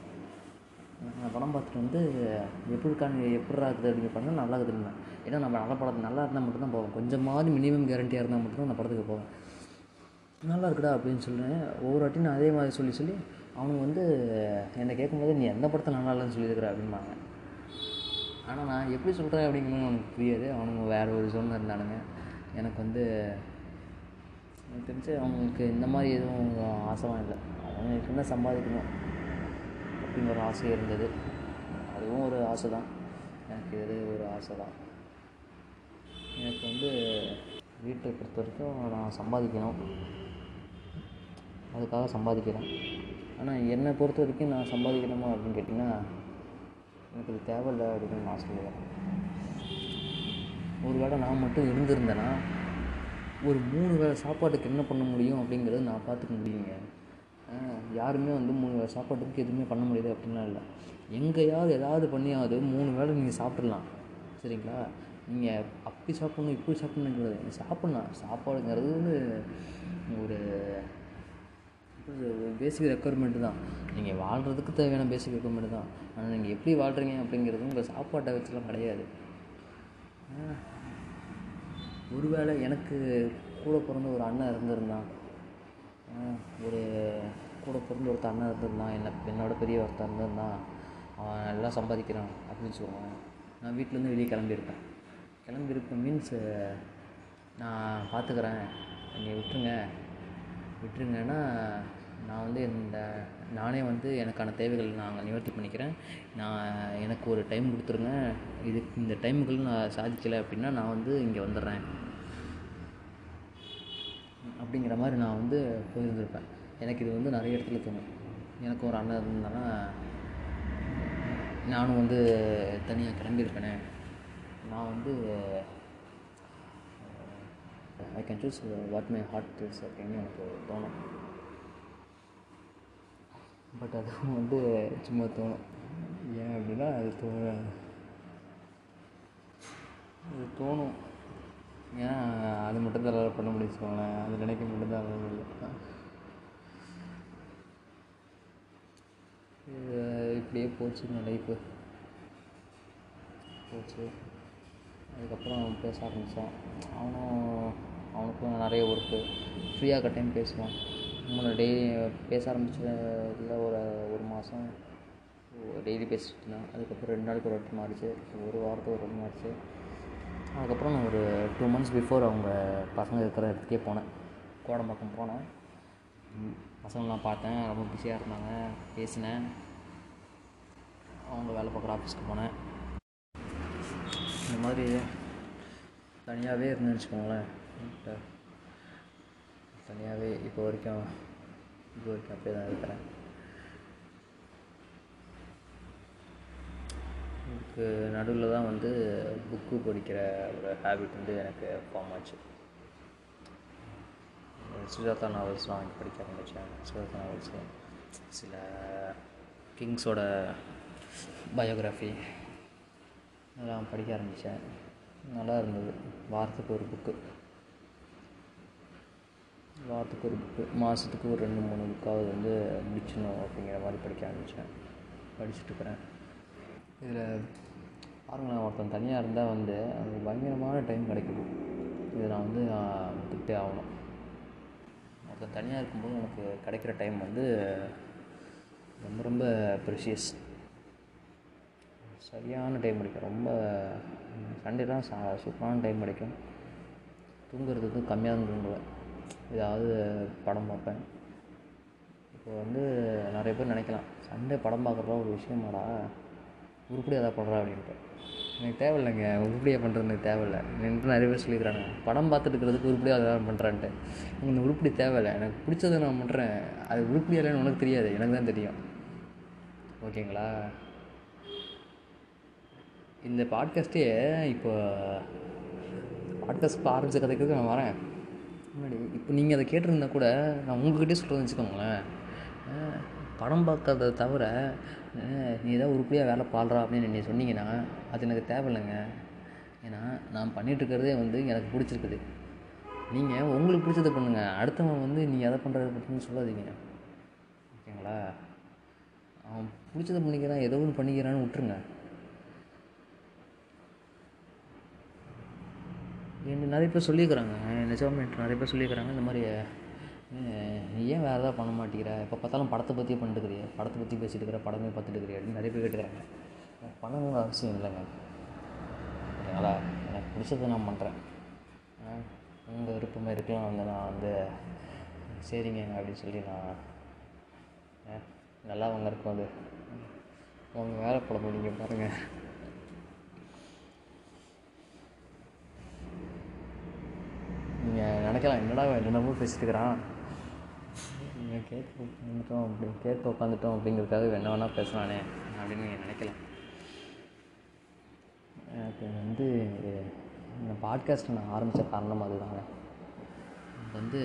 B: நான் படம் பார்த்துட்டு வந்து எப்படி இருக்கான்னு எப்படிரா இருக்குது அப்படின்னு பார்த்தா நல்லா இருக்குதுன்னு ஏன்னா நம்ம நல்ல படம் நல்லா இருந்தால் மட்டும்தான் போவோம் கொஞ்சமாவது மினிமம் கேரண்டியாக இருந்தால் மட்டும்தான் நான் படத்துக்கு போவேன். நல்லா இருக்குடா அப்படின்னு சொல்லுவேன் ஒவ்வொரு வாட்டியும் நான் அதே மாதிரி சொல்லி சொல்லி அவனுங்க வந்து என்னை கேட்கும்போது நீ எந்த படத்தை நல்லா இல்லைன்னு சொல்லியிருக்கிற? அப்படிம்பாங்க. ஆனால் நான் எப்படி சொல்கிறேன் அப்படிங்கிறது அவனுக்கு புரியாது. அவனுங்க வேறு ஒரு ஜோனில் இருந்தானுங்க. எனக்கு வந்து எனக்கு தெரிஞ்சு அவங்களுக்கு இந்த மாதிரி எதுவும் ஆசைலாம் இல்லை. அவங்களுக்கு என்ன சம்பாதிக்கணும் அப்படின்னு ஒரு ஆசை இருந்தது. அதுவும் ஒரு ஆசை தான் எனக்கு இது ஒரு ஆசை தான் எனக்கு வந்து வீட்டை பொறுத்த வரைக்கும் நான் சம்பாதிக்கணும். அதுக்காக சம்பாதிக்கிறேன். ஆனால் என்னை பொறுத்த வரைக்கும் நான் சம்பாதிக்கணுமா அப்படின்னு கேட்டிங்கன்னா எனக்கு இது தேவையில்லை அப்படின்னு நான் சொல்லுவேன். ஒரு வேளை நான் மட்டும் இருந்திருந்தேன்னா ஒரு மூணு வேளை சாப்பாட்டுக்கு என்ன பண்ண முடியும் அப்படிங்கிறது நான் பார்த்துக்க முடியுங்க. யாருமே வந்து மூணு வேளை சாப்பாட்டுக்கு எதுவுமே பண்ண முடியாது அப்படின்லாம் இல்லை. எங்கேயாவது ஏதாவது பண்ணியாவது மூணு வேளை நீங்கள் சாப்பிட்றலாம் சரிங்களா? நீங்கள் அப்படி சாப்பிட்ணும் இப்படி சாப்பிட்ணுங்கிறது. நீங்கள் சாப்பிட்லாம். சாப்பாடுங்கிறது வந்து ஒரு பேசிக் ரெக்குவயர்மெண்ட்டு தான். நீங்கள் வாழ்கிறதுக்கு தேவையான பேசிக் ரெக்குவயர்மெண்ட் தான். ஆனால் நீங்கள் எப்படி வாழ்கிறீங்க அப்படிங்கிறது உங்கள் சாப்பாட்டை வச்சுலாம் கிடையாது. ஒருவேளை எனக்கு கூட பிறந்த ஒரு அண்ணன் இருந்திருந்தான். ஒரு கூட பிறந்த ஒருத்த அண்ணன் இருந்திருந்தான். என்ன என்னோட பெரிய ஒருத்தர் இருந்திருந்தான். அவன் நல்லா சம்பாதிக்கிறான் அப்படின்னு சொல்லுவான் நான் வீட்டிலேருந்து வெளியே கிளம்பியிருப்பேன். கிளம்பியிருப்பேன் மீன்ஸ் நான் பார்த்துக்கிறேன். நீங்கள் விட்டுருங்க. விட்டுருங்கன்னா நான் வந்து இந்த நானே வந்து எனக்கான தேவைகள் நான் நிவர்த்தி பண்ணிக்கிறேன். நான் எனக்கு ஒரு டைம் கொடுத்துருங்க. இதுக்கு இந்த டைமுக்குள்ள நான் சாதிக்கலை அப்படின்னா நான் வந்து இங்கே வந்துடுறேன். அப்படிங்கிற மாதிரி நான் வந்து போயிருந்திருப்பேன். எனக்கு இது வந்து நிறைய இடத்துல தோணும். எனக்கு ஒரு அண்ணன் இருந்தானா நானும் வந்து தனியாக கிளம்பியிருப்பேனே. நான் வந்து I can choose what my heart is அப்படின்னு எனக்கு தோணும். பட் அதுவும் வந்து சும்மா தோணும். ஏன் அப்படின்னா அது தோ அது தோணும். ஏன்னா அது மட்டும் தான் எல்லோரும் பண்ண முடியும் வச்சுக்கோங்களேன் அது நினைக்க மட்டும்தான் அது இல்லை இப்படியே போச்சுங்க லைஃப்பு போச்சு. அதுக்கப்புறம் பேச ஆரம்பித்தான் அவனும் அவனுக்கும் நிறைய ஒர்க்கு ஃப்ரீயாக இருக்க டைம் பேசுவான். முன்னே டெய்லி பேச ஆரம்பிச்சதில் ஒரு ஒரு மாதம் டெய்லி பேசிட்டு இருந்தான். அதுக்கப்புறம் ரெண்டு நாளைக்கு ஒரு வாட்டி மாறிச்சு. ஒரு வாரத்துக்கு ஒரு வாட்டி மாறிச்சு. அதுக்கப்புறம் நான் ஒரு டூ மந்த்ஸ் பிஃபோர் அவங்க பசங்க இருக்கிற இடத்துக்கே போனேன். கோடம்பாக்கம் போனேன். பசங்களாம் பார்த்தேன். ரொம்ப பிஸியாக இருந்தாங்க. பேசினேன். அவங்க வேலை பார்க்குற ஆஃபீஸ்க்கு போனேன். இந்த மாதிரி தனியாகவே இருந்தேன்னு வச்சுக்கோங்களேன். தனியாகவே இப்போ வரைக்கும் இப்போ வரைக்கும் அப்படியே தான் இருக்கிறேன். இதுக்கு நடுவில் தான் வந்து புக்கு படிக்கிற ஒரு ஹேபிட் வந்து எனக்கு ஃபார்ம் ஆச்சு. சுஜாதா நாவல்ஸ்லாம் வாங்கி படிக்க ஆரம்பித்தேன் சுஜாதா நாவல்ஸு சில கிங்ஸோட பயோகிராஃபி அதெல்லாம் படிக்க ஆரம்பித்தேன் நல்லா இருந்தது. வாரத்துக்கு ஒரு புக்கு வாரத்துக்கு ஒரு புக்கு மாதத்துக்கு ஒரு ரெண்டு மூணு புக்காவது வந்து முடிச்சிடணும் அப்படிங்கிற மாதிரி படிக்க ஆரம்பித்தேன் படிச்சுட்ருக்கிறேன் இதில் பாருங்களேன் ஒருத்தன் தனியாக இருந்தால் வந்து அவனுக்கு பயங்கரமான டைம் கிடைக்குது. இதை நான் வந்து ஒத்துக்கிட்டே ஆகணும். ஒருத்தன் தனியாக இருக்கும்போது எனக்கு கிடைக்கிற டைம் வந்து ரொம்ப ரொம்ப ப்ரெஷியஸ் சரியான டைம் கிடைக்கும். ரொம்ப சண்டேலாம் சா சூப்பரான டைம் கிடைக்கும். தூங்குறதுக்கு கம்மியாக தான் தூங்குவேன். ஏதாவது படம் பார்ப்பேன். இப்போ வந்து நிறைய பேர் நினைக்கலாம் சண்டே படம் பார்க்குறதுலாம் ஒரு விஷயமாடா உருப்படியாக எதாவது பண்ணுறா அப்படின்ட்டு. எனக்கு தேவையில்லைங்க உருப்படியாக பண்ணுறது எனக்கு தேவையில்லை. என்கிட்ட நிறைய பேர் சொல்லிக்கிறாங்க படம் பார்த்துட்டு இருக்கிறதுக்கு உருப்படியாக எதாவது பண்ணுறான்ட்டு எனக்கு இந்த உருப்படி தேவையில்லை எனக்கு பிடிச்சதை நான் பண்ணுறேன் அது உருப்படியாக இல்லைன்னு உனக்கு தெரியாது எனக்கு தான் தெரியும். ஓகேங்களா? இந்த பாட்காஸ்ட்டே இப்போ பாட்காஸ்ட் ஆரம்பித்த கதைக்கு நான் வரேன். முன்னாடி இப்போ நீங்கள் அதை கேட்டிருந்தா கூட நான் உங்ககிட்டே சொல்கிறேன்னு வச்சுக்கோங்களேன். படம் பார்க்கறத தவிர நீ ஏதாவது உருப்படியாக வேலை பாடுறா அப்படின்னு நீங்கள் சொன்னீங்கன்னா அது எனக்கு தேவையில்லைங்க. ஏன்னா நான் பண்ணிகிட்ருக்கிறதே வந்து எனக்கு பிடிச்சிருக்குது. நீங்கள் உங்களுக்கு பிடிச்சதை பண்ணுங்கள் அடுத்தவன் வந்து நீ எதை பண்ணுறது பற்றின்னு சொல்லாதீங்க. ஓகேங்களா? அவன் பிடிச்சதை பண்ணிக்கிறான் ஏதோ ஒன்று பண்ணிக்கிறான்னு விட்டுருங்க. என்ன நிறைய பேர் சொல்லியிருக்கிறாங்க. நிஜமே என்கிட்ட நிறைய பேர் சொல்லியிருக்கிறாங்க. இந்த மாதிரி நீ ஏன் வேறு எதாவது பண்ண மாட்டேங்கிற? எப்போ பார்த்தாலும் படத்தை பற்றியே பண்ணிட்டுக்கிறிய படத்தை பற்றி பேசிட்டு இருக்கிற படமே பார்த்துட்டு இருக்கிறிய அப்படின்னு நிறைய பேர் கேட்டுக்கிறாங்க எனக்கு பண்ணணுங்கிற அவசியம் இல்லைங்க. ஓகேங்களா எனக்கு பிடிச்சதை நான் பண்ணுறேன் உங்கள் விருப்பமாக இருக்கலாம். வந்து நான் வந்து சரிங்க அப்படின்னு சொல்லி நான் நல்லா அவங்க இருக்கும் அது. உங்கள் வேலை படம் நீங்கள் பாருங்கள் நீங்கள் நினைக்கலாம் என்னடா என்னென்னமோ பேசிட்டு இருக்கிறான். கேட்க உட்காந்துட்டோம் அப்படி கேட்க உட்காந்துட்டோம் அப்படிங்கிறதுக்காக என்ன வேணால் பேசலானே அப்படின்னு நினைக்கலாம். எனக்கு வந்து இந்த பாட்காஸ்ட் நான் ஆரம்பித்த காரணம் அதுதாங்க வந்து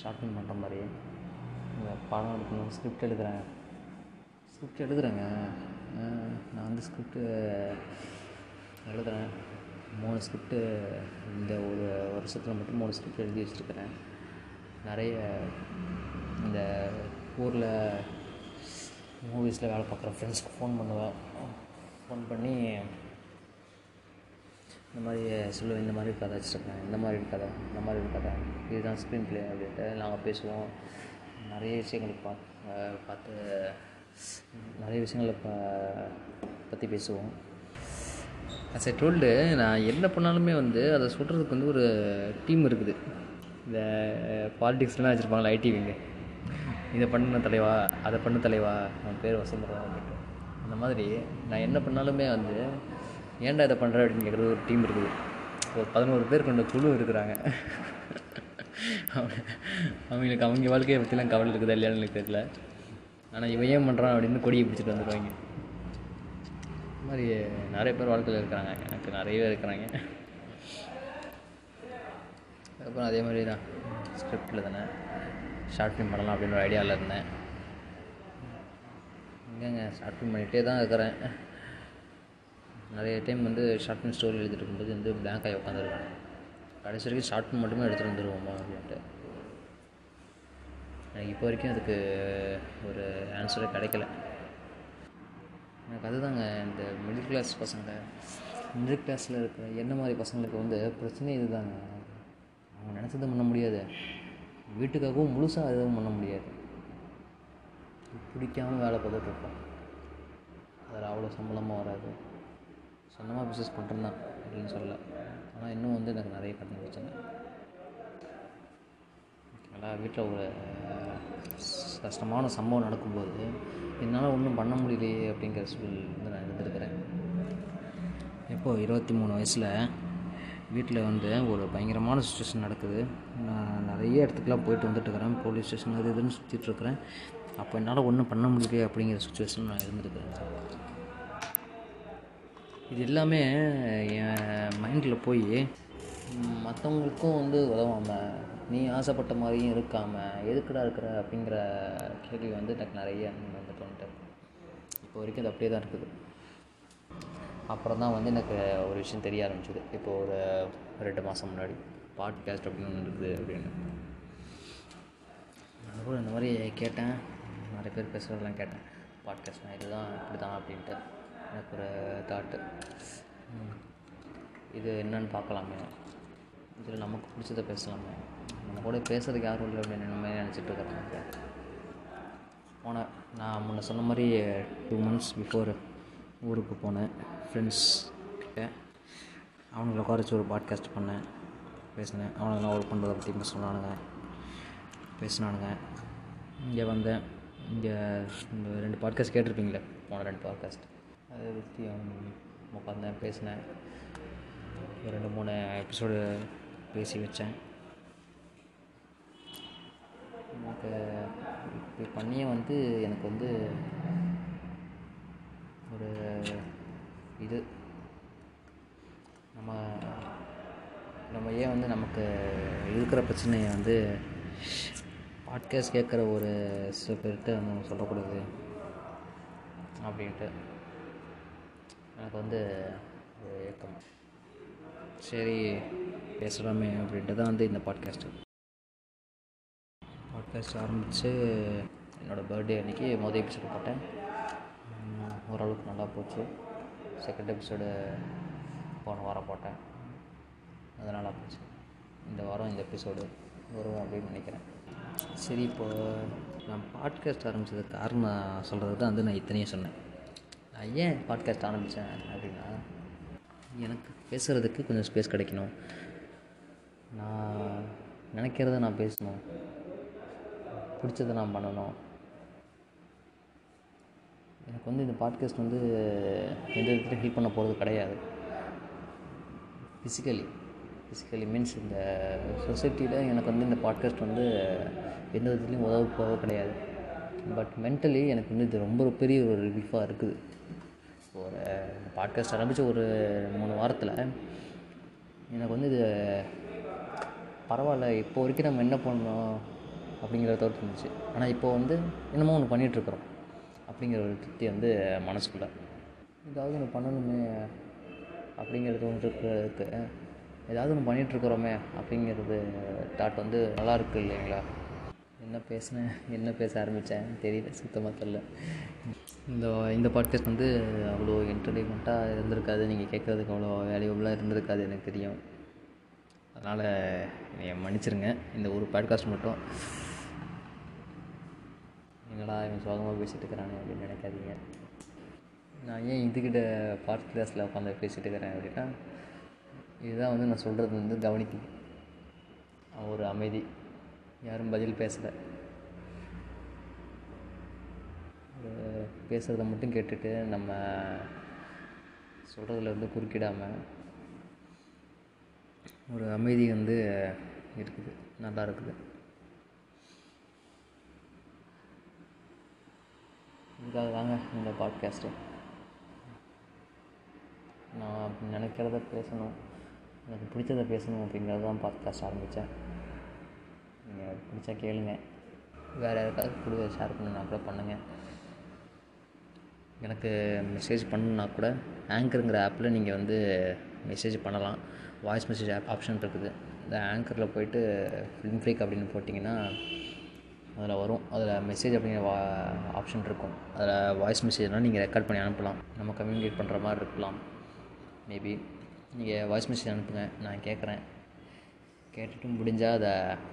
B: ஷாப்பிங் பண்ணுற மாதிரி இந்த படம் எடுக்கணும் ஸ்கிரிப்ட் எழுதுகிறேன் ஸ்கிரிப்ட் எழுதுகிறேங்க நான் வந்து ஸ்கிரிப்ட்டு எழுதுகிறேன் மூணு ஸ்கிரிப்டு இந்த ஒரு வருஷத்தில் மட்டும் மூணு ஸ்கிரிப்ட் எழுதி வச்சுருக்கிறேன். நிறைய இந்த ஊரில் மூவிஸில் வேலை பார்க்குற ஃப்ரெண்ட்ஸ்க்கு ஃபோன் பண்ணுவேன். ஃபோன் பண்ணி இந்த மாதிரி சொல்லுவேன் இந்த மாதிரி கதை வச்சுருக்கேன் இந்த மாதிரி கதை இந்த மாதிரி ஒரு கதை. இதுதான் ஸ்க்ரீன் பிளே அப்படின்ட்டு நாங்கள் பேசுவோம். நிறைய விஷயங்களுக்கு பார்த்து பார்த்து நிறைய விஷயங்களை ப பற்றி பேசுவோம். அஸ் ஐ டோல்டு நான் என்ன பண்ணாலுமே வந்து அதை சொல்கிறதுக்கு வந்து ஒரு டீம் இருக்குது. இந்த பாலிடிக்ஸ்லாம் வச்சுருப்பாங்களா ஐடி விங்கு இதை பண்ண தலைவா அதை பண்ண தலைவா அவன் பேர் வசந்தரா அப்படின்ட்டு. அந்த மாதிரி நான் என்ன பண்ணாலுமே வந்து ஏன்டா இதை பண்ணுற அப்படின்னு கேட்குறது ஒரு டீம் இருக்குது. ஒரு பதினோரு பேர் கொண்ட குழு இருக்கிறாங்க. அவங்களுக்கு அவங்க வாழ்க்கையை பற்றிலாம் கவலை இருக்குதா இல்லையான்னு எனக்கு தெரியல. ஆனால் இவன் ஏன் பண்ணுறான் அப்படின்னு கொடியை பிடிச்சிட்டு வந்துடுவாங்க இது மாதிரி நிறைய பேர் வாழ்க்கையில் இருக்கிறாங்க. எனக்கு நிறைய பேர் இருக்கிறாங்க. அதுக்கப்புறம் அதே மாதிரி தான். ஸ்கிரிப்டில் தானே ஷார்ட் ஃபிலிம் பண்ணலாம் அப்படின்னு ஒரு ஐடியாவில் இருந்தேன். எங்கேங்க? ஷார்ட் ஃபிலிம் பண்ணிகிட்டே தான் இருக்கிறேன். நிறைய டைம் வந்து ஷார்ட் ஃபிலிம் ஸ்டோரி எழுதிட்டு இருக்கும்போது வந்து பிளாங்க் ஆகி உட்காந்துருக்கேன் கடைசி வரைக்கும் ஷார்ட் ஃபிலிம் மட்டுமே எடுத்துகிட்டு வந்துடுவோமா அப்படின்ட்டு. எனக்கு இப்போ வரைக்கும் அதுக்கு ஒரு ஆன்சரே கிடைக்கல. எனக்கு அதுதாங்க இந்த மிடில் கிளாஸ் பசங்க மிடில் கிளாஸில் இருக்கிற என்ன மாதிரி பசங்களுக்கு வந்து பிரச்சனை இதுதாங்க. அவங்க நினச்சதும் பண்ண முடியாது. வீட்டுக்காகவும் முழுசாக எதுவும் பண்ண முடியாது. பிடிக்காம வேலை பார்த்துட்டுருப்போம் அதில் அவ்வளோ சம்பளமாக வராது. சொந்தமாக பிஸ்னஸ் பண்ணுறேன் தான் அப்படின்னு சொல்ல ஆனால் இன்னும் வந்து எனக்கு நிறைய கடன் பிரச்சனை. நல்லா வீட்டில் ஒரு கஷ்டமான சம்பவம் நடக்கும்போது என்னால் ஒன்றும் பண்ண முடியலையே அப்படிங்கிற சூழல் வந்து நான் இருந்திருக்கிறேன். இப்போது இருபத்தி மூணு வயசில் வீட்டில் வந்து ஒரு பயங்கரமான சுச்சுவேஷன் நடக்குது. நான் நிறைய இடத்துக்குலாம் போயிட்டு வந்துட்டுருக்கிறேன் போலீஸ் ஸ்டேஷன் அது இதுன்னு சுற்றிட்டுருக்கிறேன் அப்போ என்னால் ஒன்றும் பண்ண முடியலையே அப்படிங்கிற சுச்சுவேஷன் நான் இருந்திருக்கிறேன். இது எல்லாமே என் மைண்டில் போய் மற்றவங்களுக்கும் வந்து உதவாமல் நீ ஆசைப்பட்ட மாதிரியும் இருக்காமல் எதுக்குடா இருக்கிற அப்படிங்கிற கேள்வி வந்து எனக்கு நிறைய வந்து தோணிட்டு இப்போ வரைக்கும் அது அப்படியே தான் இருக்குது. அப்புறம் தான் வந்து எனக்கு ஒரு விஷயம் தெரிய ஆரம்பிச்சது. இப்போ ஒரு ரெண்டு மாதம் முன்னாடி பாட்காஸ்ட் அப்படின்னு ஒன்று இருக்குது அப்படின்னு. நான் கூட இந்த மாதிரி கேட்டேன். நிறைய பேர் பேசுகிறதெல்லாம் கேட்டேன். பாட்காஸ்ட்னா இதுதான் இப்படி தான் அப்படின்ட்டு. எனக்கு ஒரு தாட்டு இது என்னன்னு பார்க்கலாமே. இதில் நமக்கு பிடிச்சத பேசலாமே. நம்ம கூட பேசுறதுக்கு யாரும் இல்லை அப்படின்னு நம்ம நினச்சிட்டு இருக்கிறாங்க போன நான் முன்ன சொன்ன மாதிரி டூ மந்த்ஸ் பிஃபோர் ஊருக்கு போனேன். ஃப்ரெண்ட்ஸ் கிட்டே. அவங்கள உட்கார வச்சு ஒரு பாட்காஸ்ட் பண்ணேன். பேசினேன். அவனுங்களாம் ஒர்க் பண்ணுறதை பற்றி சொன்னானுங்க. பேசினானுங்க. இங்கே வந்தேன். இங்கே இந்த ரெண்டு பாட்காஸ்ட் கேட்டிருப்பீங்களே? போன ரெண்டு பாட்காஸ்ட் அதை பற்றி உட்காந்தேன் பேசினேன். ரெண்டு மூணு எபிசோடு பேசி வச்சேன். எனக்கு இப்படி பண்ணியே வந்து எனக்கு வந்து ஒரு இது. நம்ம நம்ம ஏன் வந்து நமக்கு இருக்கிற பிரச்சனையை வந்து பாட்காஸ்ட் கேட்குற ஒரு சில பேர்கிட்ட வந்து நம்ம சொல்லக்கூடாது அப்படின்ட்டு. எனக்கு வந்து ஒரு ஏக்கம். சரி பேசலாமே அப்படின்ட்டு தான் வந்து இந்த பாட்காஸ்ட்டு பேச ஆரம்பித்து என்னோடய பர்த்டே அன்றைக்கி மொதல் எபிசோடு போட்டேன். ஓரளவுக்கு நல்லா போச்சு. செகண்ட் எபிசோடு போன வாரம் போட்டேன். அது நல்லா போச்சு. இந்த வாரம் இந்த எபிசோடு வரும் அப்படின்னு நினைக்கிறேன். சரி இப்போது நான் பாட்காஸ்ட் ஆரம்பித்ததுக்கு காரணம் சொல்கிறது தான் வந்து நான் இத்தனையும் சொன்னேன். நான் ஏன் பாட்காஸ்ட் ஆரம்பித்தேன் அப்படின்னா எனக்கு பேசுகிறதுக்கு கொஞ்சம் ஸ்பேஸ் கிடைக்கணும். நான் நினைக்கிறத நான் பேசணும். பிடிச்சதை நான் பண்ணணும். எனக்கு வந்து இந்த பாட்காஸ்ட் வந்து எந்த விதத்துலையும் ஹெல்ப் பண்ண போகிறது கிடையாது. ஃபிசிக்கலி ஃபிசிக்கலி மீன்ஸ் இந்த சொசைட்டியில் எனக்கு வந்து இந்த பாட்காஸ்ட் வந்து எந்த விதத்துலையும் உதவ போக கிடையாது. பட் மென்டலி எனக்கு வந்து இது ரொம்ப பெரிய ஒரு ரிலீஃபாக இருக்குது. ஒரு பாட்காஸ்ட் ஆரம்பித்த ஒரு மூணு வாரத்தில் எனக்கு வந்து இது பரவாயில்ல இப்போ வரைக்கும் நம்ம என்ன பண்ணோம்? அப்படிங்கிற தோற்று இருந்துச்சு. ஆனால் இப்போ வந்து என்னமோ ஒன்று பண்ணிகிட்ருக்குறோம் அப்படிங்கிற ஒரு திருப்தி வந்து மனசுக்குள்ளே. ஏதாவது ஒன்று பண்ணணுமே அப்படிங்கிறது ஒன்று இருக்கிறதுக்கு ஏதாவது ஒன்று பண்ணிகிட்ருக்குறோமே அப்படிங்கிறது தாட் வந்து நல்லாயிருக்கு இல்லைங்களா? என்ன பேசினேன் என்ன பேச ஆரம்பித்தேன் தெரியல சுத்தமாக தெரில இந்த இந்த பாட்காஸ்ட் வந்து அவ்வளோ என்டர்டெயின்மெண்ட்டாக இருந்திருக்காது. நீங்கள் கேட்குறதுக்கு அவ்வளோ வேல்யூபுளாக இருந்திருக்காது எனக்கு தெரியும். அதனால் என்னை மன்னிச்சிருங்க. இந்த ஒரு பாட்காஸ்ட் மட்டும். என்னடா இவன் சோகமாக பேசிகிட்டு இருக்கிறானே அப்படின்னு நினைக்காதீங்க. நான் ஏன் இதுக்கிட்ட பார்ட் கிளாஸில் உட்காந்து பேசிகிட்டு இருக்கிறேன் அப்படின்னா இதுதான் வந்து நான் சொல்கிறது வந்து கவனிக்குது ஒரு அமைதி. யாரும் பதில் பேசலை. பேசுகிறத மட்டும் கேட்டுட்டு நம்ம சொல்கிறதுல வந்து குறுக்கிடாமல் ஒரு அமைதி வந்து இருக்குது. நல்லா இருக்குது. இதுக்காக தாங்க இந்த பாட்காஸ்ட்டு நான் நினைக்கிறத பேசணும். எனக்கு பிடிச்சத பேசணும் அப்படிங்கிறது தான் பாட்காஸ்ட் ஆரம்பித்தேன் நீங்கள் பிடிச்சா கேளுங்க. வேறு யாருக்காவது கூட ஷேர் பண்ணுன்னா கூட பண்ணுங்கள் எனக்கு மெசேஜ் பண்ணணுன்னா கூட ஆங்கருங்கிற ஆப்பில் நீங்கள் வந்து மெசேஜ் பண்ணலாம். வாய்ஸ் மெசேஜ் ஆப் ஆப்ஷன் இருக்குது. இந்த ஆங்கரில் போயிட்டு ஃபிலிம் ஃப்ரீக் அப்படின்னு போட்டிங்கன்னா அதில் வரும். அதில் மெசேஜ் அப்படிங்கிற வா ஆப்ஷன் இருக்கும். அதில் வாய்ஸ் மெசேஜ்னால் நீங்கள் ரெக்கார்ட் பண்ணி அனுப்பலாம். நம்ம கம்யூனிகேட் பண்ணுற மாதிரி இருக்கலாம். மேபி நீங்கள் வாய்ஸ் மெசேஜ் அனுப்புங்க. நான் கேட்குறேன். கேட்டுட்டு முடிஞ்சால் அதை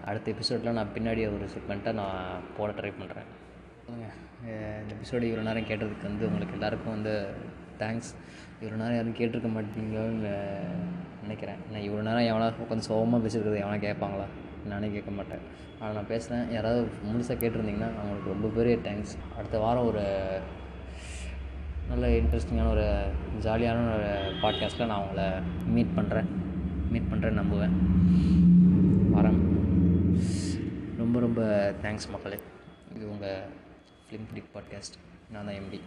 B: அடுத்த எபிசோடில் நான் பின்னாடி ஒரு செக்மெண்ட்டாக நான் போட ட்ரை பண்ணுறேன் இந்த எபிசோடு இவ்வளோ நேரம் கேட்டதுக்கு வந்து உங்களுக்கு எல்லாேருக்கும் வந்து தேங்க்ஸ் இவ்வளோ நேரம் யாரும் கேட்டிருக்க மாட்டீங்களோன்னு நினைக்கிறேன். நான் இவ்வளோ நேரம் எவனா உட்காந்து சோகமாக பேசியிருக்கிறது எவனா கேட்பாங்களா? நானே கேட்க மாட்டேன். ஆனால் நான் பேசுகிறேன் யாராவது முழுசாக கேட்டிருந்தீங்கன்னா அவங்களுக்கு ரொம்ப பெரிய தேங்க்ஸ் அடுத்த வாரம் ஒரு நல்ல இன்ட்ரெஸ்டிங்கான ஒரு ஜாலியான ஒரு பாட்காஸ்ட்டில் நான் அவங்கள மீட் பண்ணுறேன் மீட் பண்ணுறேன்னு நம்புவேன். வரேன் ரொம்ப ரொம்ப தேங்க்ஸ் மக்களே. இது உங்கள் ஃபிலிம் பிடிக் பாட்காஸ்ட் நான் தான் எம்டி